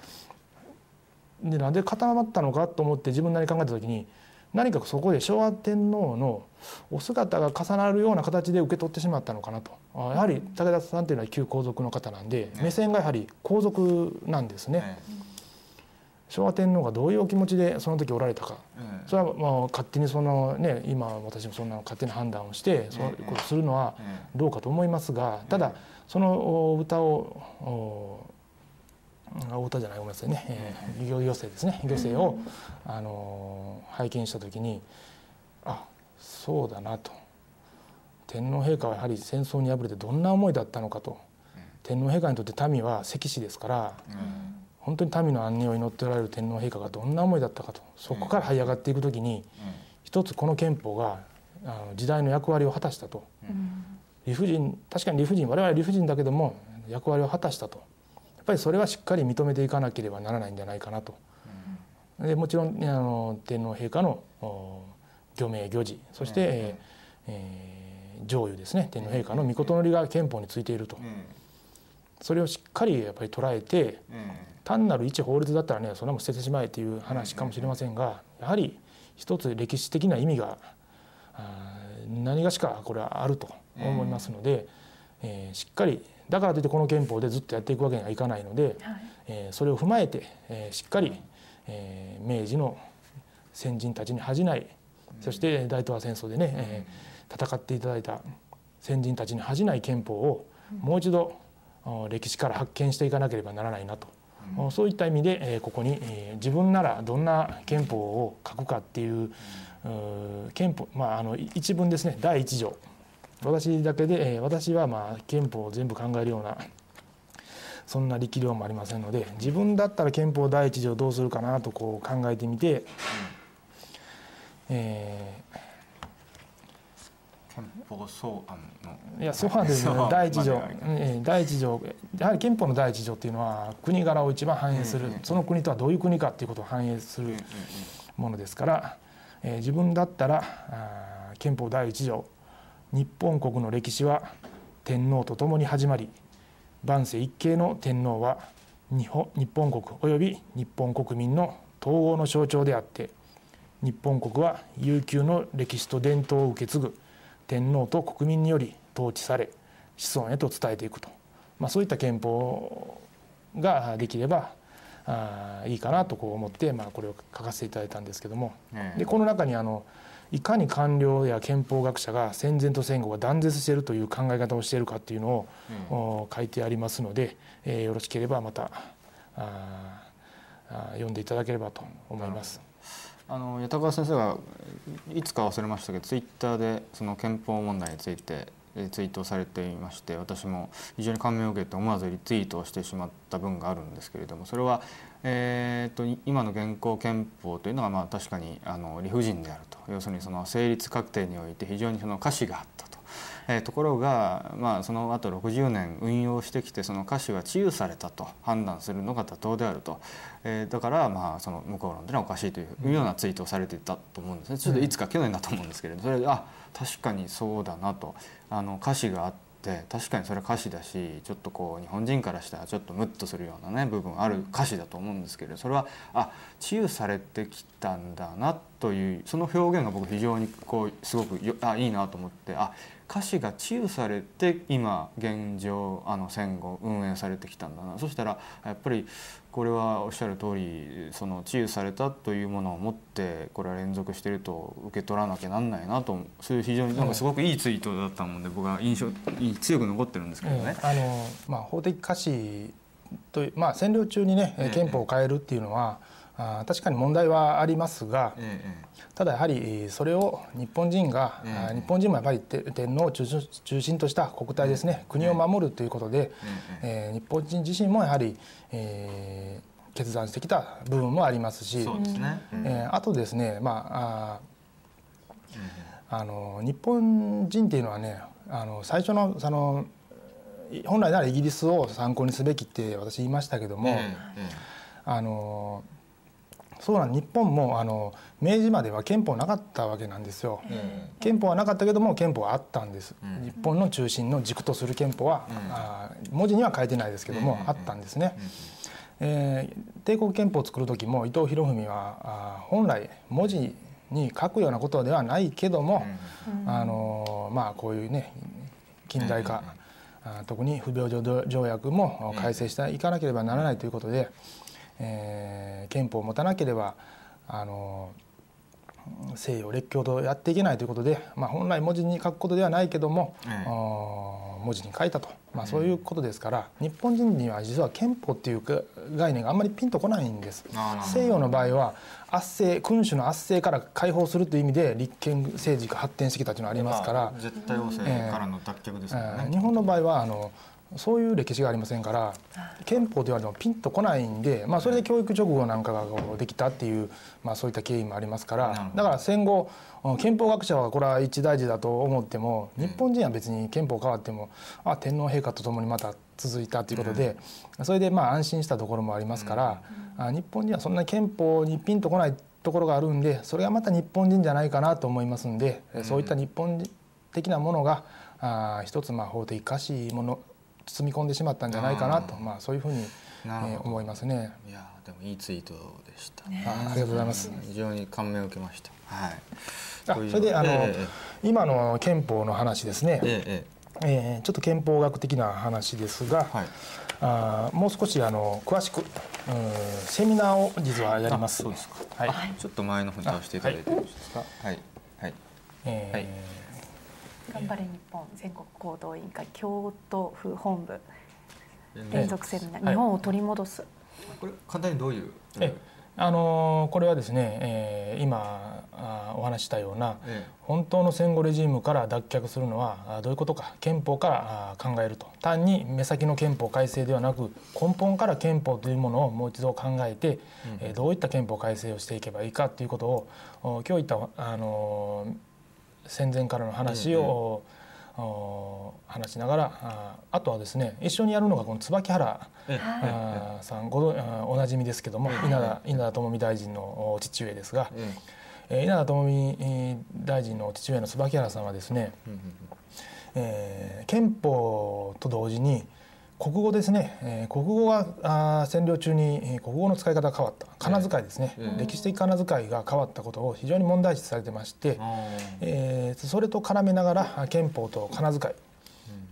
でなんで固まったのかと思って自分なりに考えた時に何かそこで昭和天皇のお姿が重なるような形で受け取ってしまったのかなと。あやはり武田さんというのは旧皇族の方なんで目線がやはり皇族なんですね。昭和天皇がどういうお気持ちでその時おられたか。それはまあ勝手にそのね今私もそんな勝手な判断をしてそういうことをするのはどうかと思いますがただそのお歌をおあ太田じゃないごめんなさいね、えー漁漁政ですね。漁政を、あのー拝見した時にあそうだなと。天皇陛下はやはり戦争に敗れてどんな思いだったのかと。天皇陛下にとって民は石師ですから本当に民の安寧を祈っておられる天皇陛下がどんな思いだったかとそこから這い上がっていく時に一つこの憲法があの時代の役割を果たしたと。理不尽確かに理不尽我々は理不尽だけども役割を果たしたと。やっぱりそれはしっかり認めていかなければならないんじゃないかなと。でもちろんあの天皇陛下のお御名御事そして、えーえー上諭ですね。天皇陛下の御事のりが憲法についていると。それをしっかりやっぱり捉えて単なる一法律だったらねそんなもん捨ててしまえという話かもしれませんがやはり一つ歴史的な意味が何がしかこれはあると思いますので、えーしっかりだからといってこの憲法でずっとやっていくわけにはいかないので、はい。えーそれを踏まえて、えーしっかり、えー明治の先人たちに恥じないそして大東亜戦争でね、えー戦っていただいた先人たちに恥じない憲法をもう一度お歴史から発見していかなければならないなと、おそういった意味で、えーここに、えー自分ならどんな憲法を書くかっていううー憲法、まあ、あのい一文ですね。第一条。私だけで、えー私はまあ憲法を全部考えるようなそんな力量もありませんので自分だったら憲法第一条どうするかなとこう考えてみて、え憲法草案のーいやそうなんですね。第一条、第一条。やはり憲法の第一条っていうのは国柄を一番反映する、その国とはどういう国かっていうことを反映するものですから、えー自分だったらあー憲法第一条。日本国の歴史は天皇と共に始まり万世一系の天皇は日本日本国及び日本国民の統合の象徴であって日本国は悠久の歴史と伝統を受け継ぐ天皇と国民により統治され子孫へと伝えていくと、まあ、そういった憲法ができればあーいいかなとこう思って、まあ、これを書かせていただいたんですけども。ええ。でこの中にあのいかに官僚や憲法学者が戦前と戦後が断絶しているという考え方をしているかっていうのを、お書いてありますので、えーよろしければまたあーあー読んでいただければと思います。あの八高先生がいつか忘れましたけどツイッターでその憲法問題についてツイートされていまして私も非常に感銘を受けて思わずリツイートをしてしまった分があるんですけれどもそれは、えー、と今の現行憲法というのがまあ確かにあの理不尽であると要するにその成立確定において非常にその瑕疵があったと。えーところが、まあ、その後60年運用してきてその瑕疵は治癒されたと判断するのが妥当であると、えーだから、まあ、その向こう論というのはおかしいというようなツイートをされていたと思うんですねちょっといつか去年だと思うんですけれどそれであ確かにそうだなと。あの瑕疵があって確かにそれは瑕疵だしちょっとこう日本人からしたらちょっとムッとするようなね部分ある瑕疵だと思うんですけれどそれはあ治癒されてきたんだなというその表現が僕非常にこうすごくよあいいなと思ってあ歌詞が治癒されて今現状あの戦後運営されてきたんだな。そしたらやっぱりこれはおっしゃる通りその治癒されたというものを持ってこれは連続していると受け取らなきゃなんないなとそう。いう非常になんかすごくいいツイートだったもんで僕は印象に強く残ってるんですけどね。え。えあのまあ、法的瑕疵という、まあ、占領中にねええ憲法を変えるっていうのは、あー確かに問題はありますが、ええただやはりえーそれを日本人が、日本人もやっぱりて天皇を中心とした国体ですね、国を守るということで、えー日本人自身もやはり、えー決断してきた部分もありますし。えーあとですね、まああの日本人っていうのはねあの最初のその本来ならイギリスを参考にすべきって私言いましたけども、え。あのそうなん日本もあの明治までは憲法なかったわけなんですよ。え憲法はなかったけども憲法はあったんです、うん。日本の中心の軸とする憲法は、うん。あー文字には書いてないですけども、うん。あったんですね、えー帝国憲法を作る時も伊藤博文はあー本来文字に書くようなことではないけども、あのーまあこういうね近代化、特に不平等条約も改正していかなければならないということで、えー憲法を持たなければあのー西洋列強とやっていけないということで、まあ、本来文字に書くことではないけども、ええ。あー文字に書いたと、まあ、そういうことですから、日本人には実は憲法っていうか概念があんまりピンとこないんです。西洋の場合は圧政君主の圧政から解放するという意味で立憲政治が発展してきたというのがありますから、まあ絶対王政からの脱却ですね、えー日本の場合はあのそういう歴史がありませんから憲法と言われてもピンとこないんで、まあ、それで教育直後なんかができたっていう、まあ、そういった経緯もありますからだから戦後うん憲法学者はこれは一大事だと思っても日本人は別に憲法変わってもあ天皇陛下と共にまた続いたということでそれでまあ安心したところもありますからあ日本人はそんなに憲法にピンとこないところがあるんでそれがまた日本人じゃないかなと思いますんでそういった日本人的なものがあー一つまあ法的可視もの包み込んでしまったんじゃないかなとまあそういうふうに、えー思いますね。いやーでもいいツイートでした、あありがとうございます。非常に感銘を受けました。はい。あそれであの、え今の憲法の話ですね、ええええ。ーちょっと憲法学的な話ですが、はい。あーもう少しあの詳しくうんセミナーを実はやります。あそうですか。はい、ちょっと前の方に出していただいてよろしいですか？はい。はい。えーはい頑張れ日本全国行動委員会京都府本部。連続セミナー、はい。日本を取り戻す、これ簡単にどういう？えあのーこれはですね、えー今あーお話ししたようなえ本当の戦後レジームから脱却するのはあどういうことか憲法からあ考えると。単に目先の憲法改正ではなく根本から憲法というものをもう一度考えて、えーどういった憲法改正をしていけばいいかということをお今日言った、あのー戦前からの話を、お話しながらああとはですね一緒にやるのがこの椿原ええ。あーさんごどあーおなじみですけども、稲田稲田朋美大臣のお父上ですが、ええー稲田朋美えー大臣の父上の椿原さんはですね、うんうん。えー憲法と同時に国語ですね、えー国語が占領中にえー国語の使い方が変わった。仮名遣いですね、ええ。歴史的仮名遣いが変わったことを非常に問題視されてまして、あえーそれと絡めながらあ憲法と仮名遣い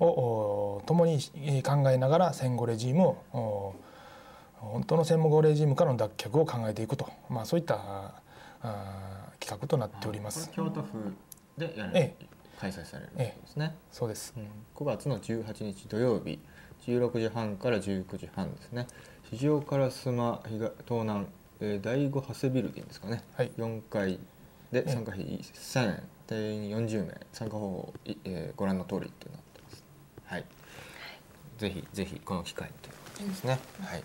をお共にえー考えながら戦後レジームをお本当の戦後レジームからの脱却を考えていくと、まあ、そういったああ企画となっております。京都府でやる、え開催されるんですね、そうです。うん。9月の18日土曜日16時半から19時半ですね。四条烏丸東東南、えー、第5長谷ビルディングですかね、はい。4階でええ。参加費1000円。定員40名。参加方法、いえーご覧の通りとなってます。はい。ぜひぜひこの機会にということですね、はい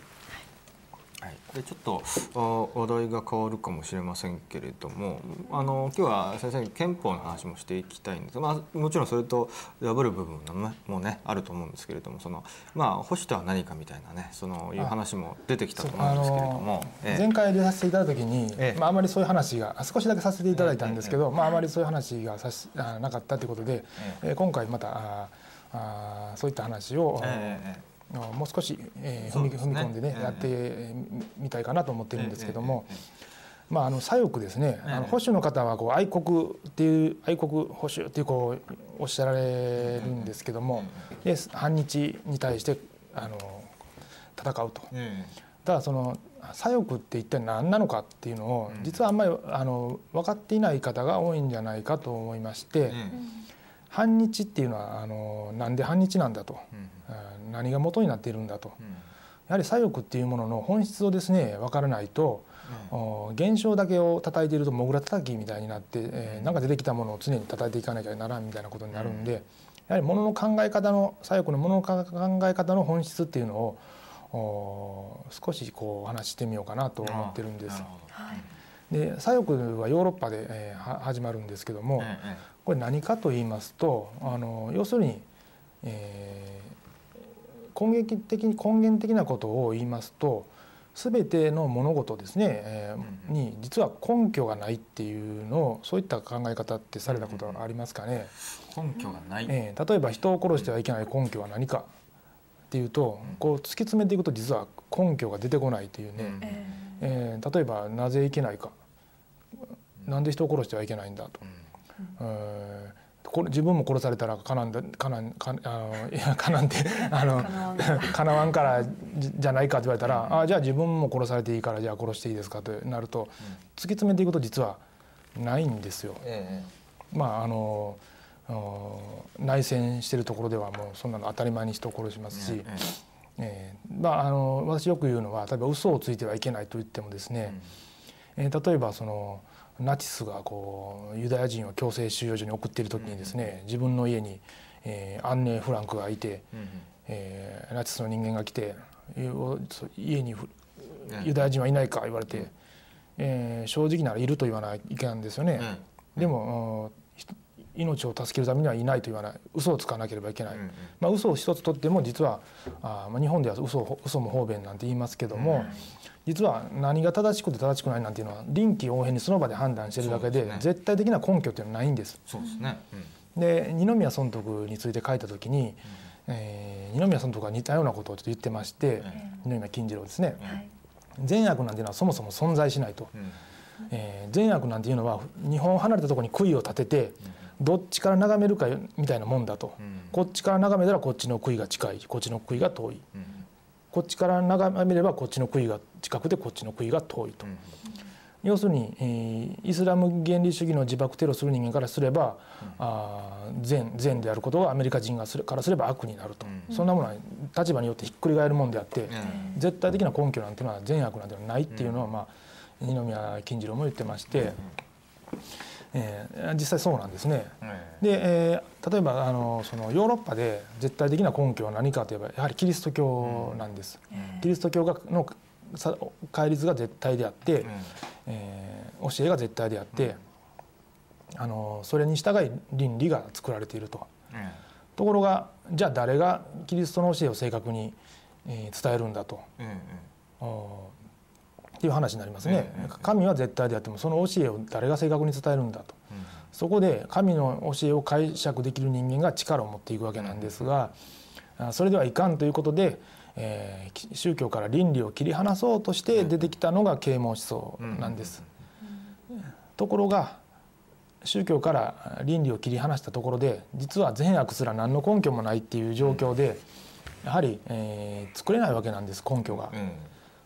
はい、でちょっとあ話題が変わるかもしれませんけれどもあの今日は先生に憲法の話もしていきたいんです。が、まあ、もちろんそれと破る部分もねもねあると思うんですけれどもその、まあ、保守とは何かみたいなねそのいう話も出てきたと思うんですけれども、ええ。前回出させていただいた時に、ええ。まあ、あまりそういう話があ少しだけさせていただいたんですけど、まあ、あまりそういう話がさしあなかったということで、えー今回またああそういった話を、ええもう少し、えーね。踏み込んでね、ええやってみたいかなと思ってるんですけども、まあ、あの左翼ですね、あのええ保守の方はこう愛国っていう愛国保守っていうこうおっしゃられるんですけども、で反日に対してあの戦うと。えただその左翼って一体何なのかっていうのをうん。実はあんまりあの分かっていない方が多いんじゃないかと思いまして、ええ反日っていうのはあのなんで反日なんだと、何が元になっているんだと。うん。やはり左翼っていうものの本質をですね分からないと、お現象だけを叩いているとモグラ叩きみたいになって、えーなんか出てきたものを常に叩いていかなきゃならんみたいなことになるんで、やはりものの考え方の左翼のものの考え方の本質っていうのをお少しこうお話ししてみようかなと思ってるんです。で左翼はヨーロッパで、えーは始まるんですけども、ええ。これ何かと言いますとあの要するに、えー根源的に根源的なことを言いますと全ての物事ですね、えーうんに実は根拠がないっていうのをそういった考え方ってされたことはありますかね、根拠がない、えー例えば人を殺してはいけない根拠は何かっていうとこう突き詰めていくと実は根拠が出てこないというね、うん。ええー例えばなぜいけないか。なんで人を殺してはいけないんだと。うん。えーこれ自分も殺されたらかなんだかなんかあのいやかなんてあのかなわん。かなわんからじじゃないかって言われたら、あじゃあ自分も殺されていいからじゃあ殺していいですかとなると、突き詰めていくと実はないんですよ。えまああの内戦してるところではもうそんなの当たり前に人を殺しますし、えーまあ、あの私よく言うのは例えば嘘をついてはいけないと言ってもですね、えー例えばそのナチスがこうユダヤ人を強制収容所に送っている時にですね自分の家に、えーアンネ・フランクがいて、えーナチスの人間が来て「よそう家にふユダヤ人はいないか?」言われて、えー正直ならいると言わないといけないんですよね。でも命を助けるためにはいないと言わない。嘘をつかなければいけない、まあ、嘘を一つ取っても実はあ、まあ、日本では嘘を嘘も方便なんて言いますけども、実は何が正しくて正しくないなんていうのは臨機応変にその場で判断してるだけでね。絶対的な根拠っていうのはないんです。そうですね。で二宮尊徳について書いた時に、えー二宮尊徳が似たようなことをちょっと言ってまして、二宮金次郎ですね、はい。善悪なんていうのはそもそも存在しないと、えー善悪なんていうのは日本を離れたところに杭を立てて、どっちから眺めるかみたいなもんだと、こっちから眺めたらこっちの杭が近いこっちの杭が遠い、こっちから眺めればこっちの杭が近くてこっちの杭が遠いと。要するに、えーイスラム原理主義の自爆テロする人間からすれば、あー善善であることがアメリカ人がするからすれば悪になると、そんなものは立場によってひっくり返るもんであって、絶対的な根拠なんていうのは善悪なんていうのはないっていうのは、まあ、二宮金次郎も言ってまして、えー実際そうなんですね。で、えー例えばあのそのヨーロッパで絶対的な根拠は何かといえばやはりキリスト教なんです。キリスト教がのさ戒律が絶対であって、えー教えが絶対であって、あのそれに従い倫理が作られていると。ところがじゃあ誰がキリストの教えを正確に、えー伝えるんだと。おっていう話になりますね、神は絶対であってもその教えを誰が正確に伝えるんだと、そこで神の教えを解釈できる人間が力を持っていくわけなんですが、あそれではいかんということで、えーき宗教から倫理を切り離そうとして出てきたのが啓蒙思想なんです。ところが宗教から倫理を切り離したところで実は善悪すら何の根拠もないっていう状況でやはり、えー作れないわけなんです根拠が。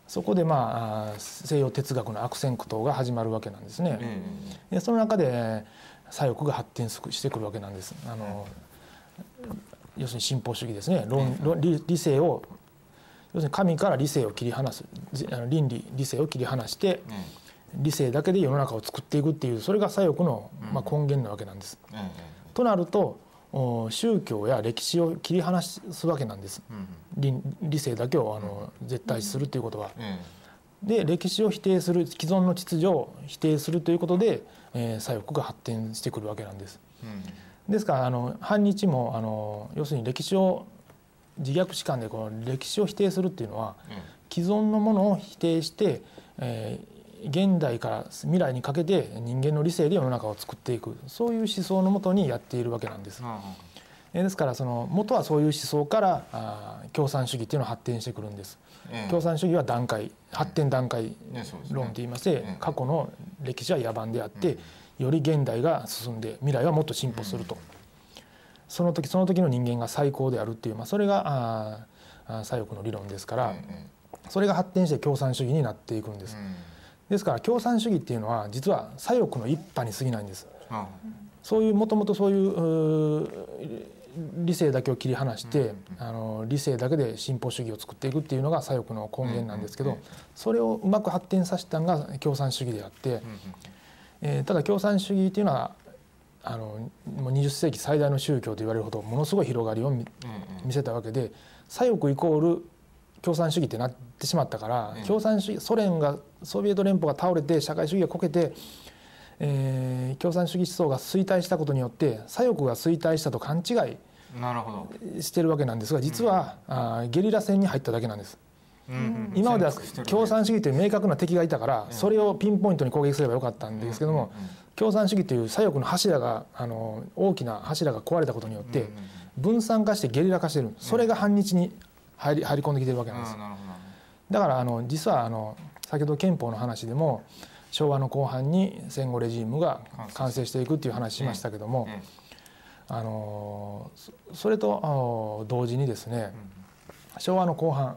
そこでまあ西洋哲学の悪戦苦闘が始まるわけなんですね。でその中で左翼が発展すしてくるわけなんです。あの要するに進歩主義ですね。論論理理性を要するに神から理性を切り離す。じあの倫理理性を切り離して理性だけで世の中を作っていくっていうそれが左翼の、まあ、根源なわけなんです。となるとお宗教や歴史を切り離すわけなんです。理理性だけをあの絶対視するということは。で歴史を否定する既存の秩序を否定するということで、えー左翼が発展してくるわけなんです。ですからあの反日もあの要するに歴史を自虐史観でこの歴史を否定するっていうのは既存のものを否定して、えー現代から未来にかけて人間の理性で世の中を作っていく。そういう思想のもとにやっているわけなんです。えーですからその元はそういう思想から共産主義っていうのは発展してくるんです。共産主義は段階発展段階論と言いましてえ過去の歴史は野蛮であってより現代が進んで未来はもっと進歩すると。その時その時の人間が最高であるっていう、まあ、それが左翼の理論ですからそれが発展して共産主義になっていくんです。ですから共産主義っていうのは実は左翼の一派に過ぎないんです。そういうもともとそういう理性だけを切り離して、あの理性だけで進歩主義を作っていくっていうのが左翼の根源なんですけど、それをうまく発展させたのが共産主義であって、えーただ共産主義っていうのはあのもう20世紀最大の宗教と言われるほどものすごい広がりを見見せたわけで左翼イコール共産主義ってなってしまったから、共産主義ソ連がソビエト連邦が倒れて社会主義がこけて、えー共産主義思想が衰退したことによって左翼が衰退したと勘違なるほど。いしてるわけなんですが実は、あーゲリラ戦に入っただけなんです。うん今までは共産主義という明確な敵がいたからそれをピンポイントに攻撃すればよかったんですけども共産主義という左翼の柱があの大きな柱が壊れたことによって分散化してゲリラ化してる。それが反日に入り入り込んできてるわけなんですだからあの実はあの先ほど憲法の話でも昭和の後半に戦後レジームが完成していくっていう話しましたけどもあのそそれと同時にですね昭和の後半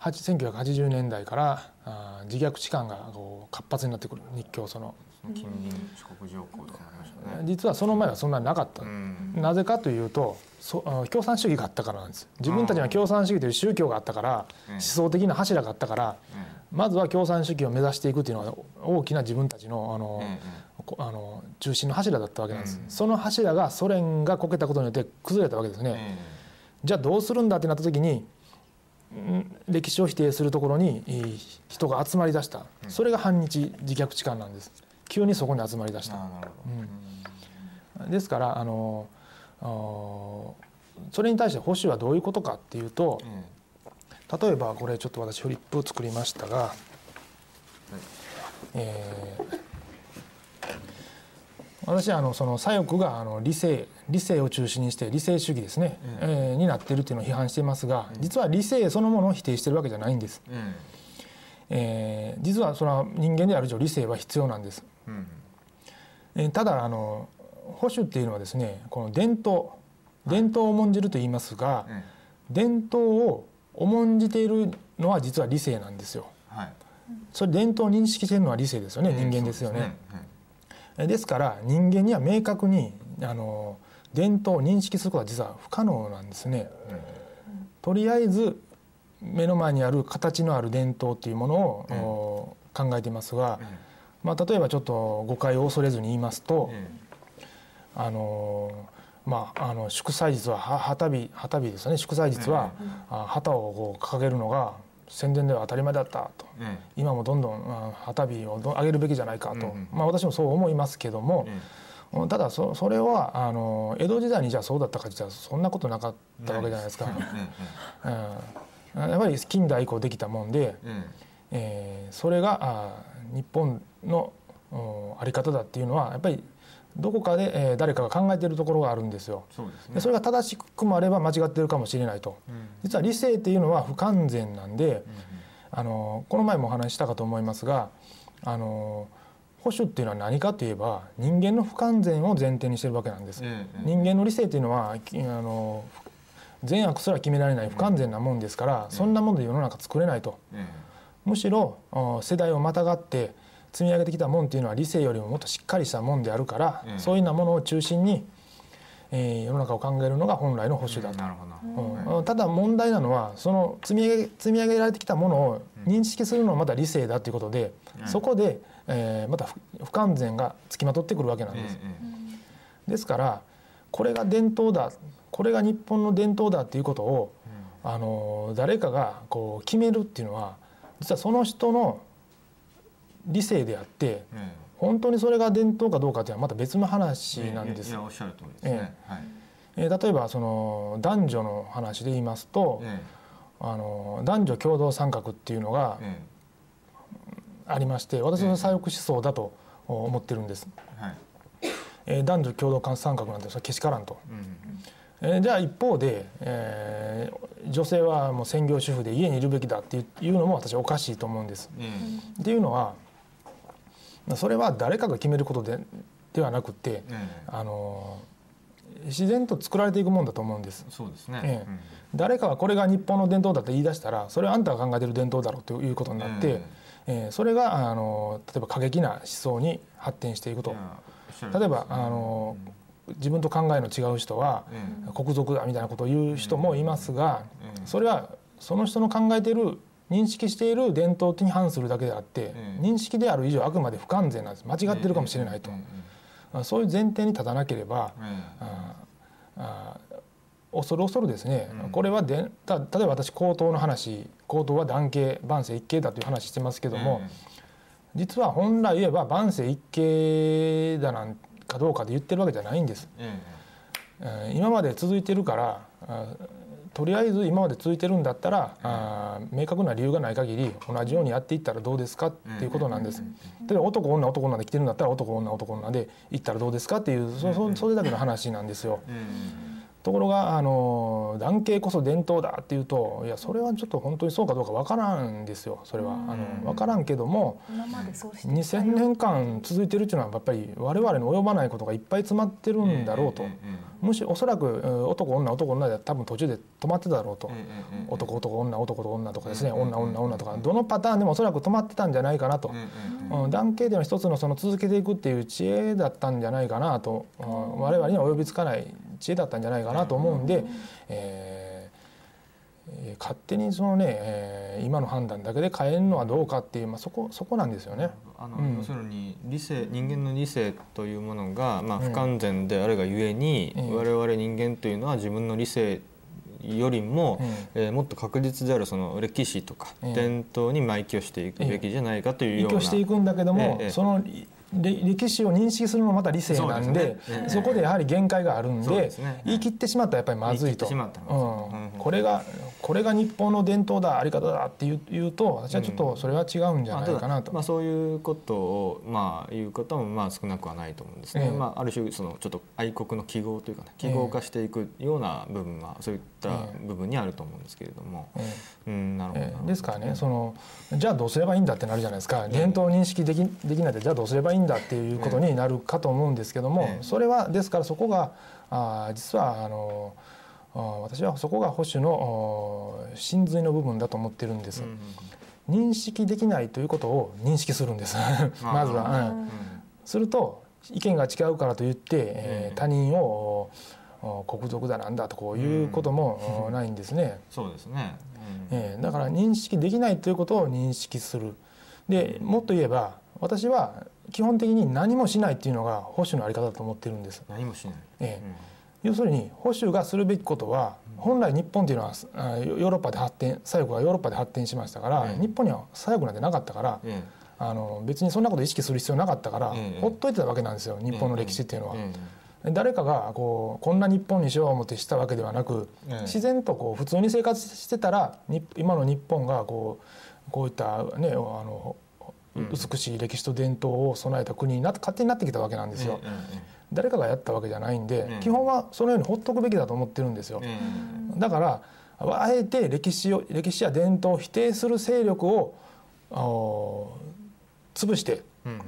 8 1980年代からあ自虐史観がここう活発になってくる。日教その。近隣四国条項とかもありましたね。実はその前はそんなになかった、うん。なぜかというとそあ共産主義があったからなんです。自分たちには共産主義という宗教があったからうん。思想的な柱があったからまずは共産主義を目指していくというのが大きな自分たちのあの、あの中心の柱だったわけなんです、うん。その柱がソ連がこけたことによって崩れたわけですね、えじゃあどうするんだってなった時にん歴史を否定するところにえー人が集まりだした、それが反日自虐痴漢なんです。急にそこに集まりだした。ですからあのそれに対して保守はどういうことかっていうとえ例えばこれちょっと私フリップを作りましたが、えー私はあのその左翼があの理性理性を中心にして理性主義ですね、えーになっているというのを批判していますが実は理性そのものを否定しているわけじゃないんです、ええー実はそれは人間である以上理性は必要なんです。えうん。えーただあの保守っていうのはですねこの伝統伝統を重んじると言いますが、え伝統を重んじているのは実は理性なんですよ。えはい。それ伝統を認識しているのは理性ですよね、人間ですよね。えですから人間には明確にあの伝統を認識することは実は不可能なんですね。とりあえず目の前にある形のある伝統っていうものを、お考えていますが、ええまあ、例えばちょっと誤解を恐れずに言いますと、えあのまああの祝祭日はは旗日旗日ですよね。祝祭日は、あ旗をこう掲げるのが戦前では当たり前だったと。ええ。今もどんどんあ旗日を上げるべきじゃないかと、うんうんまあ、私もそう思いますけども、えただそそれはあの江戸時代にじゃあそうだったかじゃそんなことなかったわけじゃないですか。うん、やっぱり近代以降できたもんで、ええ。えーそれがあ日本のおあり方だっていうのはやっぱりどこかで、えー誰かが考えているところがあるんですよ。そうですね。でそれが正しくもあれば間違ってるかもしれないと。うん実は理性っていうのは不完全なんで、あのこの前もお話ししたかと思いますがあの保守っていうのは何かといえば人間の不完全を前提にしてるわけなんです。ええ人間の理性っていうのはきあの善悪すら決められない不完全なもんですから、そんなもんで世の中作れないと。えむしろお世代をまたがって積み上げてきたもんっていうのは理性よりももっとしっかりしたもんであるから、うん。そういうようなものを中心に、えー世の中を考えるのが本来の保守えだと。ただ問題なのはその積み上げ積み上げられてきたものを認識するのはまた理性だということで、うん。そこで、えーまた不不完全がつきまとってくるわけなんえです。えですからこれが伝統だこれが日本の伝統だっていうことを、あの誰かがこう決めるっていうのは実はその人の理性であってええ本当にそれが伝統かどうかっていうのはまた別の話なんです。いやおっしゃる通りですね。はい。えー例えばその男女の話で言いますと、えあの男女共同参画っていうのがええありまして私の左翼思想だと思ってるんです。えはい。えー男女共同参画なんてそれけしからんと。うんえーじゃあ一方で、えー女性はもう専業主婦で家にいるべきだっていうのも私はおかしいと思うんです。えっていうのはそれは誰かが決めることでではなくてあの自然と作られていくもんだと思うんです。そうですね。ええ。うん。誰かがこれが日本の伝統だと言い出したらそれはあんたが考えてる伝統だろうということになって、ええ。ーそれがあの例えば過激な思想に発展していくと。例えばあの自分と考えの違う人はええ。国賊だみたいなことを言う人もいますがええ。それはその人の考えている認識している伝統に反するだけであってええ認識である以上あくまで不完全なんです。間違ってるかもしれないと。ええそういう前提に立たなければ恐る恐るですね、うん。これはでた例えば私高等の話高等は男系万世一系だという話してますけども、え実は本来言えば万世一系だなんかどうかで言ってるわけじゃないんです。えええー今まで続いてるからあとりあえず今まで続いてるんだったら、あ明確な理由がない限り同じようにやっていったらどうですか？っていうことなんです。例えば男女男女で来てるんだったら男女男女で行ったらどうですか？っていうそそそれだけの話なんですよ。ええところがあの男系こそ伝統だっていうといやそれはちょっと本当にそうかどうかわからんですよそれは。あのわからんけども今までそうして2000年間続いてるっていうのはやっぱり我々の及ばないことがいっぱい詰まってるんだろうと。むしろおそらくうん男女男女で多分途中で止まってただろうと。男男女男と女とかですね女女女とかどのパターンでもおそらく止まってたんじゃないかなと。うん男系での一つのその続けていくっていう知恵だったんじゃないかなとうん我々には及びつかない知恵だったんじゃないかなと思うんで、えーえー勝手にそのね、えー今の判断だけで変えるのはどうかっていう、まあ、そこそこなんですよね。あのうん。要するに理性人間の理性というものが、まあ、不完全であるがゆえに、ええ我々人間というのは自分の理性よりも、えーもっと確実であるその歴史とか、ええ伝統に埋居していくべきじゃないかというような、依拠していくんだけども、ええそのれ歴史を認識するのもまた理性なんでそこでやはり限界があるんで言い切ってしまったらやっぱりまずいと、これがこれが日本の伝統だあり方だって言うと私はちょっとそれは違うんじゃまあないかなと。まあ、そういうことを、まあ、言うこともまあ少なくはないと思うんですね、ええ。まあ、ある種そのちょっと愛国の記号というかね記号化していくような部分はそういった部分にあると思うんですけれども、ええ。うんなるほどえーですからねそのじゃあどうすればいいんだってなるじゃないですか。伝統を認識できできないでじゃあどうすればいいんだっていうことになるかと思うんですけどもええ。それはですからそこがあー実はあの私はそこが保守の真髄の部分だと思ってるんです。うんうん認識できないということを認識するんです。まずは、うん。うんすると意見が違うからといって、えーええ他人をお国賊だなんだとこういうこともおないんですね。そうですね、うん。えーだから認識できないということを認識する。でもっと言えば私は基本的に何もしないっていうのが保守のあり方だと思ってるんです、何もしない、ええ要するに保守がするべきことは本来日本っていうのはあヨーロッパで発展左翼がヨーロッパで発展しましたから、ええ日本には左翼なんてなかったから、えあの別にそんなこと意識する必要なかったから、ええほっといてたわけなんですよ日本の歴史っていうのは。え誰かがこうこんな日本にしよう思ってしたわけではなく、ええ自然とこう普通に生活してたらに今の日本がこうこういったねあのうん。美しい歴史と伝統を備えた国になって勝手になってきたわけなんですよ。ええ誰かがやったわけじゃないんで、ええ基本はそのようにほっとくべきだと思ってるんですよ。ええだからあえて歴史を歴史や伝統を否定する勢力を潰してうんうん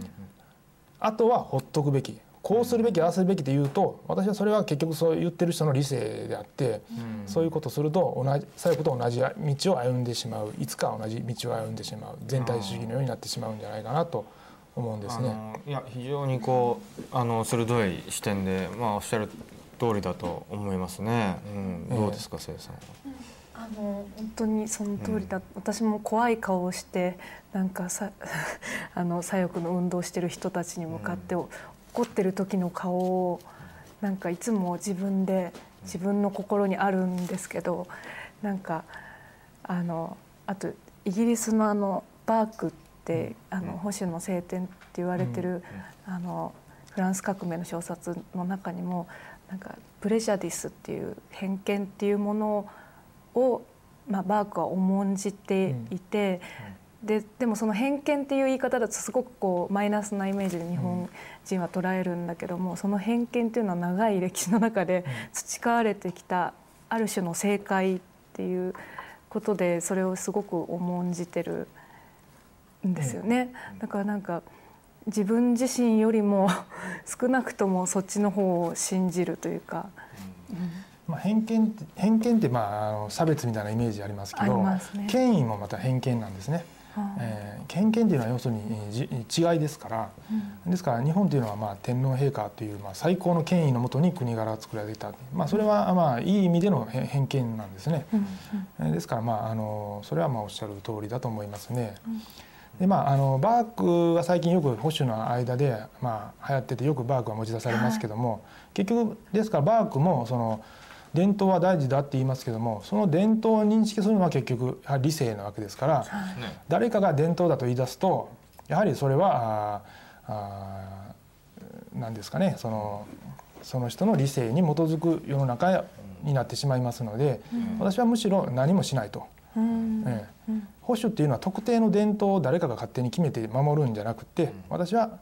あとはほっとくべきこうするべきああするべきというと私はそれは結局そう言ってる人の理性であって、うん。そういうことをすると同じ左翼と同じ道を歩んでしまう。いつか同じ道を歩んでしまう。全体主義のようになってしまうんじゃないかなと思うんですね。いや非常にこうあの鋭い視点でまあおっしゃる通りだと思いますね。うん、ええどうですか、せいさんは？あの本当にその通りだ、私も怖い顔をしてなんかさ あの左翼の運動してる人たちに向かって、怒ってる時の顔をなんかいつも自分で自分の心にあるんですけどなんかあのあとイギリスのあのバークってあの保守の聖典って言われてる、あのフランス革命の小説の中にもなんかプレジャディスっていう偏見っていうものを、まあ、バークは重んじていて、ででもその偏見っていう言い方だとすごくこうマイナスなイメージで日本人は捉えるんだけどもその偏見っていうのは長い歴史の中で培われてきたある種の正解っていうことでそれをすごく重んじてるんですよね。だからなんか自分自身よりも 少なくともそっちの方を信じるというか、まあ、偏見って偏見ってまああの差別みたいなイメージありますけどね。権威もまた偏見なんですね。はあえー偏見っていうのは要するにえーじ違いですから、ですから日本というのはまあ天皇陛下というまあ最高の権威のもとに国柄を作られた、まあ、それはまあいい意味での偏偏見なんですね。うんえーですからまああのそれはまあおっしゃる通りだと思いますね。でまあ、あのバークは最近よく保守の間で、まあ、流行っててよくバークは持ち出されますけども、結局ですからバークもその伝統は大事だって言いますけどもその伝統を認識するのは結局やはり理性なわけですから、ね。誰かが伝統だと言い出すとやはりそれはあーあですかねそのその人の理性に基づく世の中になってしまいますので、私はむしろ何もしないと。うん。ええ。保守っていうのは特定の伝統を誰かが勝手に決めて守るんじゃなくて、私は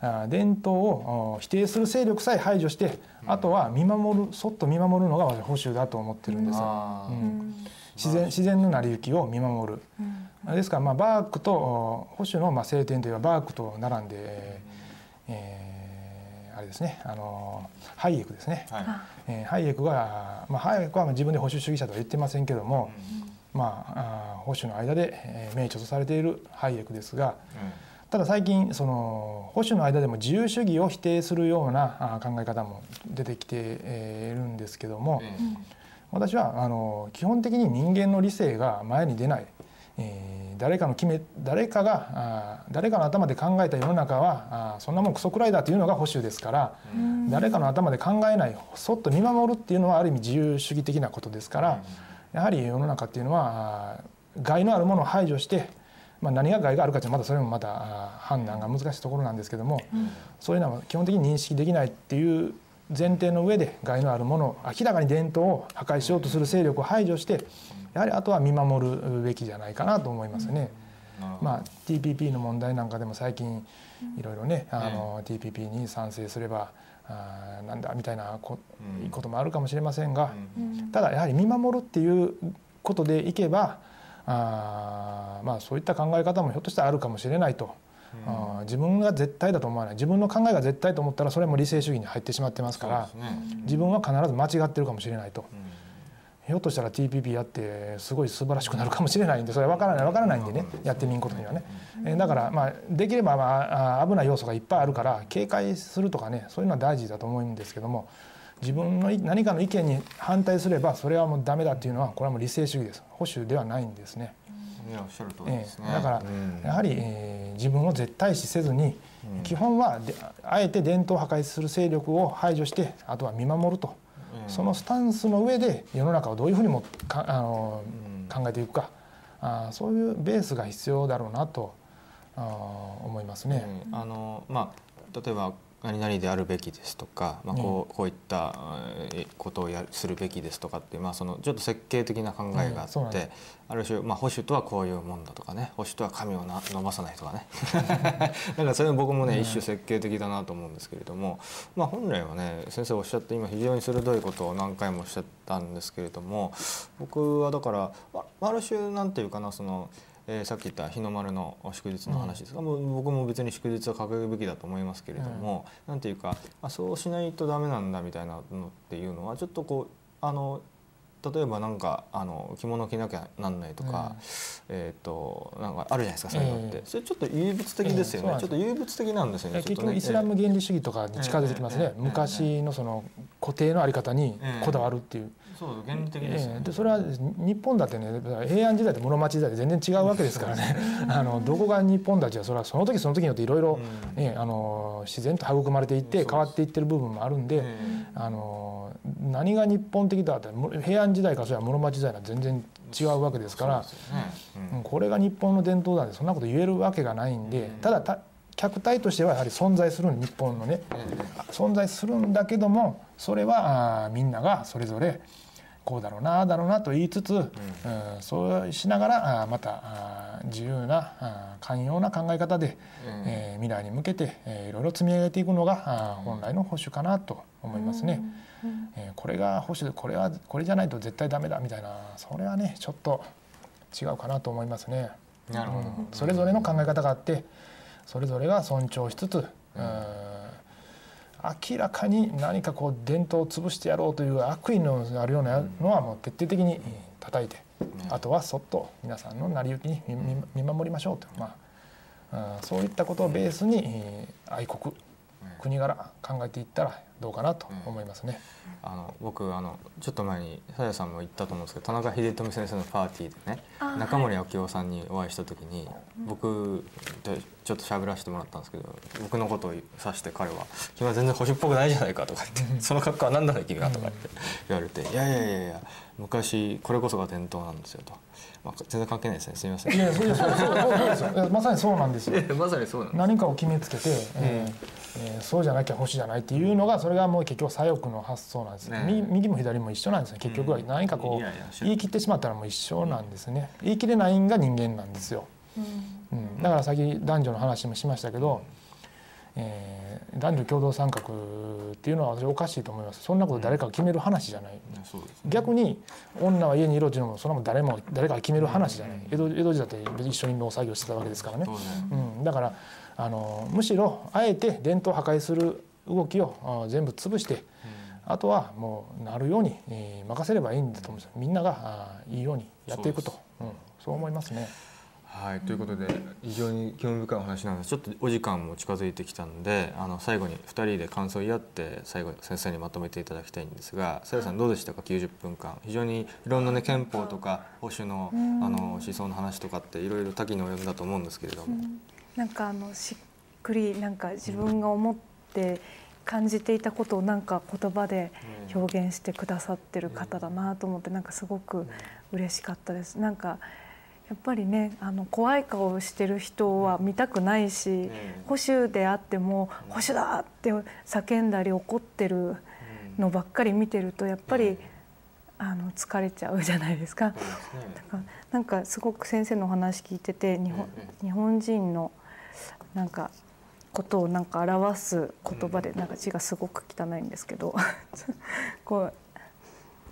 あ伝統をお否定する勢力さえ排除してあとは見守るそっと見守るのが私保守だと思ってるんですうん。自然自然の成り行きを見守る。ですからまあバークとお保守のまあ聖典というのはバークと並んで、えーえーあれですねあのハイエクですね。はい。えーハイエクが、まあ、ハイエクはまあ自分で保守主義者とは言ってませんけども、まあ、保守の間でえー名著とされているハイエクですがただ最近その保守の間でも自由主義を否定するような考え方も出てきてえーいるんですけども、私はあの基本的に人間の理性が前に出ない、えー誰かの決め誰かがあー誰かの頭で考えた世の中はあーそんなもんクソくらいだというのが保守ですから、誰かの頭で考えないそっと見守るっていうのはある意味自由主義的なことですから、やはり世の中っていうのは害のあるものを排除して、まあ、何が害があるかっていうのはまだそれもまた判断が難しいところなんですけども、そういうのは基本的に認識できないっていう前提の上で害のあるものを明らかに伝統を破壊しようとする勢力を排除してやはりあとは見守るべきじゃないかなと思いますね。まあ、TPP の問題なんかでも最近いろいろねあの TPP に賛成すればあーなんだみたいなこともあるかもしれませんがうん。ただやはり見守るっていうことでいけばあーまあそういった考え方もひょっとしたらあるかもしれないと。あー自分が絶対だと思わない。自分の考えが絶対と思ったらそれも理性主義に入ってしまってますからね。自分は必ず間違ってるかもしれないと。うんひょっとしたら TPP やってすごい素晴らしくなるかもしれないんでそれは分からない分からないんでねやってみんことにはね。えーだからまあできればまああ危ない要素がいっぱいあるから警戒するとかねそういうのは大事だと思うんですけども自分のい何かの意見に反対すればそれはもうダメだっていうのはこれはもう理性主義です。保守ではないんですね。いやおっしゃる通りえですね。えだからうん。やはり、えー自分を絶対視せずに、基本はであえて伝統を破壊する勢力を排除してあとは見守ると、うんそのスタンスの上で世の中をどういうふうにもかあの、うん。考えていくか。あーそういうベースが必要だろうなと思いますね。うん。あのまあ例えば何々であるべきですとか、まあ、こうこういったえーことをやるするべきですとかって、まあ、そのちょっと設計的な考えがあって、うんある種、まあ、保守とはこういうもんだとかね保守とは神をな伸ばさないとかね。だからそれは僕もね、一種設計的だなと思うんですけれども、まあ、本来はね先生おっしゃって今非常に鋭いことを何回もおっしゃったんですけれども僕はだからあある種なんていうかなその。えーさっき言った日の丸の祝日の話ですが、もう僕も別に祝日は掲げるべきだと思いますけれども、なんていうかあそうしないとダメなんだみたいなのっていうのはちょっとこうあの例えばなんかあの着物着なきゃなんないとか、えっ、となんかあるじゃないですかそういうのって、ええ。それちょっと唯物的ですよね、ええそうなんです。ちょっと唯物的なんですよね結局イスラム原理主義とかに近づいてきますね。昔のその固定のあり方にこだわるっていう。そう原理的です。よね、ええ。でそれは日本だってね平安時代と室町時代で全然違うわけですからね。あのどこが日本たちはそれはその時その時によっていろいろうん。ねあの自然と育まれていって変わっていってる部分もあるんでえあの何が日本的だってむ平安時代からそれは室町時代は全然違うわけですからね。うん。これが日本の伝統だってそんなこと言えるわけがないんでただた客体としてはやはり存在する日本のねうんえ。存在するんだけどもそれはみんながそれぞれこうだろうなだろうなと言いつつ、うんそうしながらまた自由な寛容な考え方で、ええー未来に向けて、えーいろいろ積み上げていくのが本来の保守かなと思いますね。えーこれが保守でこれはこれじゃないと絶対ダメだみたいなそれはねちょっと違うかなと思いますね。なるほど、うん。それぞれの考え方があってそれぞれが尊重しつつ、うん明らかに何かこう伝統を潰してやろうという悪意のあるようなのはもう徹底的に叩いて、あとはそっと皆さんの成り行きに見守りましょうと、まあ、うんそういったことをベースにえー愛国国柄考えていったらどうかなと思いますね。あの僕あのちょっと前にさやさんも言ったと思うんですけど田中秀富先生のパーティーでねあ中森明夫さんにお会いした時に、僕とちょっと喋らせてもらったんですけど僕のことを指して彼は「君は全然保守っぽくないじゃないか」とか言って「その格好は何なの君は」とか言って言われて「いやいやいやいや昔これこそが伝統なんですよ」と、まあ、全然関係ないですね。すみません。いやそうですまさにそうなんですよ。まさにそうなんです。何かを決めつけて、えーえーそうじゃなきゃ保守じゃないっていうのがそれがもう結局左翼の発想なんです、ね。み右も左も一緒なんですね。結局はうん何かこう言い切ってしまったらもう一緒なんですね。言い切れないんが人間なんですよ、うん、だから先男女の話もしましたけどえー男女共同参画っていうのは私おかしいと思います。そんなこと誰かが決める話じゃない、そうですね。逆に女は家にいろっていうのもそれも誰も誰かが決める話じゃない。江戸江戸時代だって一緒に農作業してたわけですからね。そう、ね。うん、だからあのむしろあえて伝統を破壊する動きをあ全部潰してあとはもうなるように、えー任せればいいんだと思うんです。よみんながあいいようにやっていくと。そううん、そう思いますね。はい、ということで非常に興味深いお話なんです。ちょっとお時間も近づいてきたのであの最後に2人で感想を言い合って最後先生にまとめていただきたいんですがさやさんどうでしたか？90分間。非常にいろんなね憲法とか保守のあの思想の話とかっていろいろ多岐に及んだと思うんですけれども、なんかあのしっくりなんか自分が思って感じていたことをなんか言葉で表現してくださってる方だなと思ってなんかすごく嬉しかったです。なんかやっぱりねあの怖い顔をしてる人は見たくないし保守であっても保守だって叫んだり怒ってるのばっかり見てるとやっぱりあの疲れちゃうじゃないですか。だからなんかすごく先生のお話聞いてて日本日本人のなんかことをなんか表す言葉でなんか字がすごく汚いんですけど こう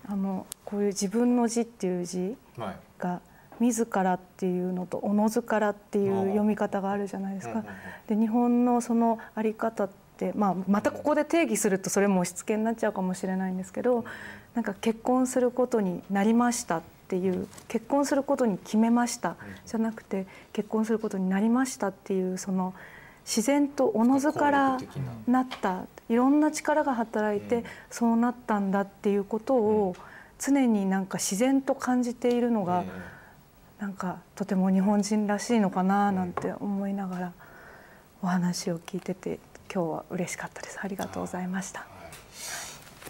あのこういう自分の字っていう字はい。が自らっていうのとおのずからっていう読み方があるじゃないですか。で日本のそのあり方って、まあ、またここで定義するとそれも押し付けになっちゃうかもしれないんですけどなんか結婚することになりましたっていう結婚することに決めました。じゃなくて結婚することになりましたっていうその自然とおのずからな。った。いろんな力が働いてそうなったんだっていうことを常になんか自然と感じているのがなんかとても日本人らしいのかななんて思いながらお話を聞いてて今日は嬉しかったです。ありがとうございました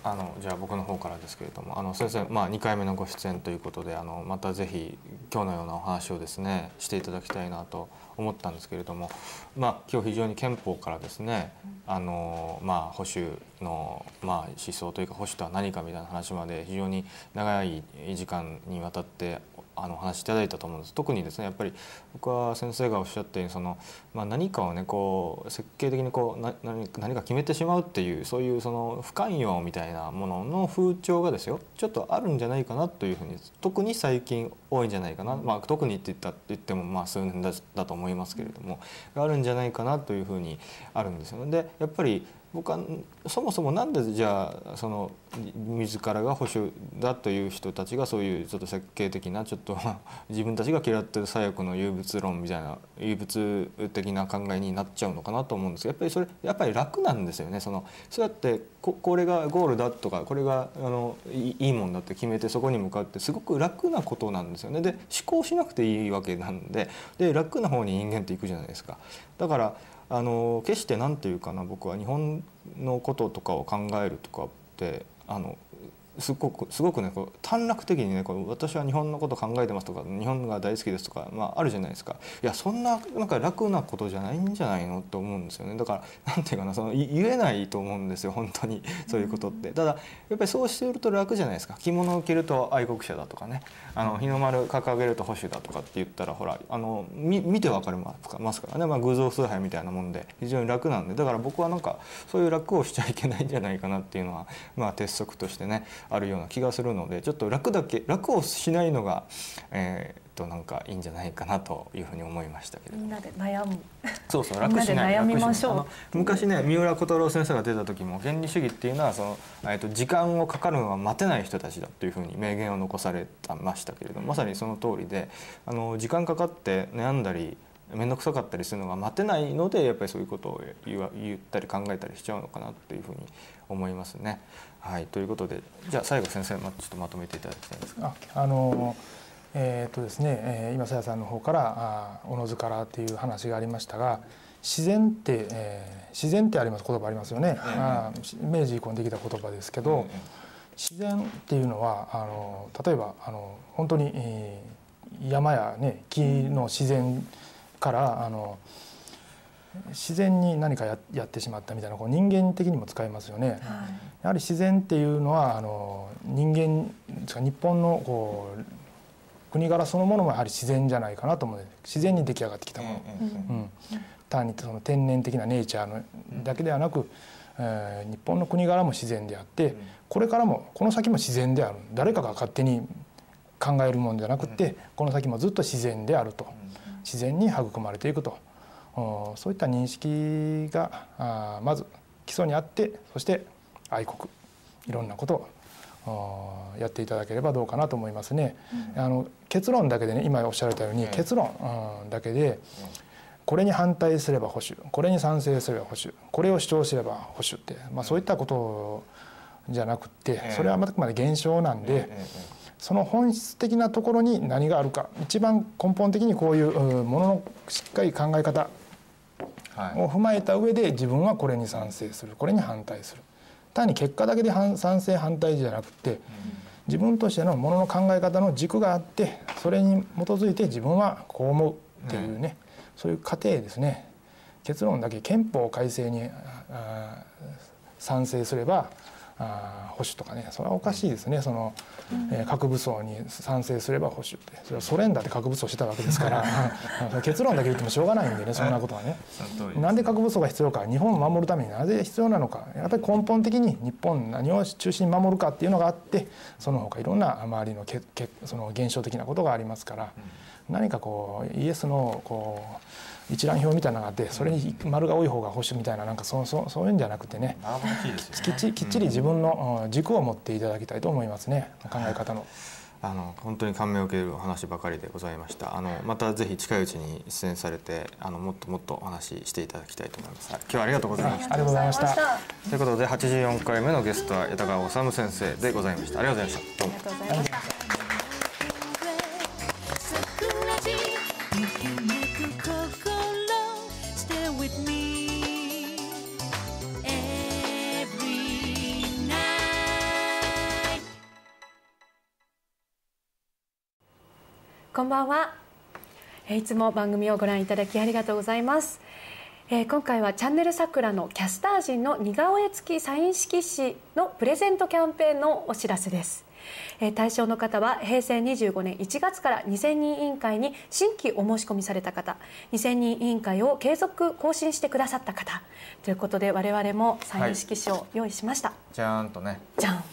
あのじゃあ僕の方からですけれどもあの先生、まあ、2回目のご出演ということであのまたぜひ今日のようなお話をですねしていただきたいなと思ったんですけれども、まあ、今日非常に憲法からですねあの、まあ、保守の、まあ、思想というか保守とは何かみたいな話まで非常に長い時間にわたってあのお話しいただいたと思うんです。特にですねやっぱり僕は先生がおっしゃったようにその、まあ、何かをねこう設計的にこうな何何か決めてしまうっていうそういうその不寛容みたいなものの風潮がですよちょっとあるんじゃないかなというふうに特に最近多いんじゃないかな、まあ、特にって言ったって言ってもまあ数年だだと思いますけれどもがあるんじゃないかなというふうにあるんですよね。でやっぱり僕はそもそもなんでじゃあその自らが保守だという人たちがそういうちょっと設計的なちょっと 自分たちが嫌ってる左翼の有物論みたいな有物的な考えになっちゃうのかなと思うんですけどやっぱりそれやっぱり楽なんですよねそのそうやってここれがゴールだとかこれがあのいいいいもんだって決めてそこに向かってすごく楽なことなんですよねで思考しなくていいわけなんでで楽な方に人間っていくじゃないですか。だからあの決して何て言うかな僕は日本のこととかを考えるとかってあのすごくすごくねこう短絡的にねこう私は日本のこと考えてますとか日本が大好きですとか、まあ、あるじゃないですか。いやそんななんか楽なことじゃないんじゃないのって思うんですよね。だからなんていうかなそのい言えないと思うんですよ本当に。そういうことって。ただやっぱりそうしてると楽じゃないですか。着物を着ると愛国者だとかねあの日の丸掲げると保守だとかって言ったらほらあの見て分かりますからね、まあ、偶像崇拝みたいなもんで非常に楽なんで。だから僕はなんかそういう楽をしちゃいけないんじゃないかなっていうのはまあ鉄則としてねあるような気がするのでちょっと楽だけ楽をしないのがえーとなんかいいんじゃないかなというふうに思いましたけれどみんなで悩むそうそう 楽しない悩みましょう楽ないあの昔ね三浦小太郎先生が出た時も原理主義っていうのはその、えっと時間をかかるのは待てない人たちだというふうに名言を残されてましたけれどもまさにその通りであの時間かかって悩んだり面倒くさかったりするのが待てないのでやっぱりそういうことを言ったり考えたりしちゃうのかなっていうふうに思いますね。はい、ということでじゃあ最後先生まちょっとまとめていただきたいんですが。ああのえーっとですね、えー今さやさんの方からあおのずからっていう話がありましたが自然って、えー自然ってあります言葉ありますよね、あ明治以降にできた言葉ですけど、自然っていうのはあの例えばあの本当に、えー山や、ね、木の自然からあの自然に何かややってしまったみたいなこう人間的にも使えますよね。やはり自然っていうのはあの人間日本のこう国柄そのものもやはり自然じゃないかなと思う。自然に出来上がってきたもの。うん単にその天然的なネイチャーのだけではなく、えー日本の国柄も自然であって、これからもこの先も自然である。誰かが勝手に考えるもんじゃなくて、この先もずっと自然であると、自然に育まれていくと。おそういった認識がまず基礎にあってそして愛国。いろんなことをおやっていただければどうかなと思いますね。あの結論だけでね今おっしゃられたように、うん結論、うんだけでこれに反対すれば保守これに賛成すれば保守これを主張すれば保守って、まあ、そういったことじゃなくって、ええ。それはあくまで現象なんで、ええその本質的なところに何があるか一番根本的にこういううんもののしっかり考え方はい。を踏まえた上で自分はこれに賛成するこれに反対する単に結果だけで賛成反対じゃなくて自分としてのものの考え方の軸があってそれに基づいて自分はこう思うっていうね、そういう過程ですね。結論だけ憲法改正に賛成すればあ保守とかねそれはおかしいですね。その、えー核武装に賛成すれば保守って。それはソ連だって核武装してたわけですから。うん。結論だけ言ってもしょうがないんでねそんなことはね。なんで核武装が必要か日本を守るためになぜ必要なのか。やっぱり根本的に日本何を中心に守るかっていうのがあってその他いろんな周りのけけその現象的なことがありますから、何かこうイエスのこう一覧表みたいなのがあってそれに丸が多い方が保守みたいななんかそうそうそういうんじゃなくてねきっちきっちり自分のうん。軸を持っていただきたいと思いますね考え方の。あの本当に感銘を受けるお話ばかりでございました。あのまたぜひ近いうちに出演されてあのもっともっとお話ししていただきたいと思います。はい今日はありがとうございました。ありがとうございました。ということで84回目のゲストは枝川治先生でございました。ありがとうございました。どうも。ありがとうございました。んばんは。えーいつも番組をご覧いただきありがとうございます。えー今回はチャンネル桜のキャスター陣の似顔絵付きサイン色紙のプレゼントキャンペーンのお知らせです。えー対象の方は平成25年1月から2000人委員会に新規お申し込みされた方2000人委員会を継続更新してくださった方ということで我々もサイン色紙を用意しました、じゃーんとねじゃん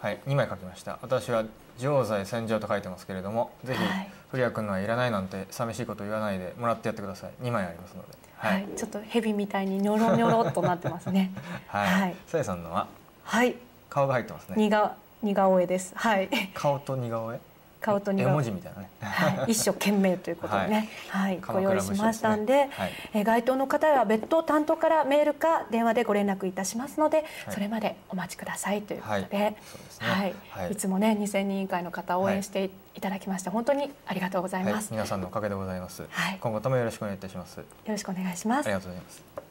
はい2枚書きました。私は常在戦場と書いてますけれどもぜひはい。古谷君のはいらないなんて寂しいこと言わないでもらってやってください。2枚ありますので。はい、ちょっと蛇みたいにニョロニョロっとなってますね。はい、はい。さやさんのは？はい。顔が入ってますね。似顔似顔絵です。はい。顔と似顔絵？顔と似顔絵文字みたいなね、はい、一生懸命ということでね、はい、はい、ご用意しましたんで、ねえ該当の方は別途担当からメールか電話でご連絡いたしますので、それまでお待ちくださいということで、はい、ね、い。つもね2000人委員会の方応援していただきまして本当にありがとうございます、皆さんのおかげでございます、はい。今後ともよろしくお願いいたします。よろしくお願いします。ありがとうございます。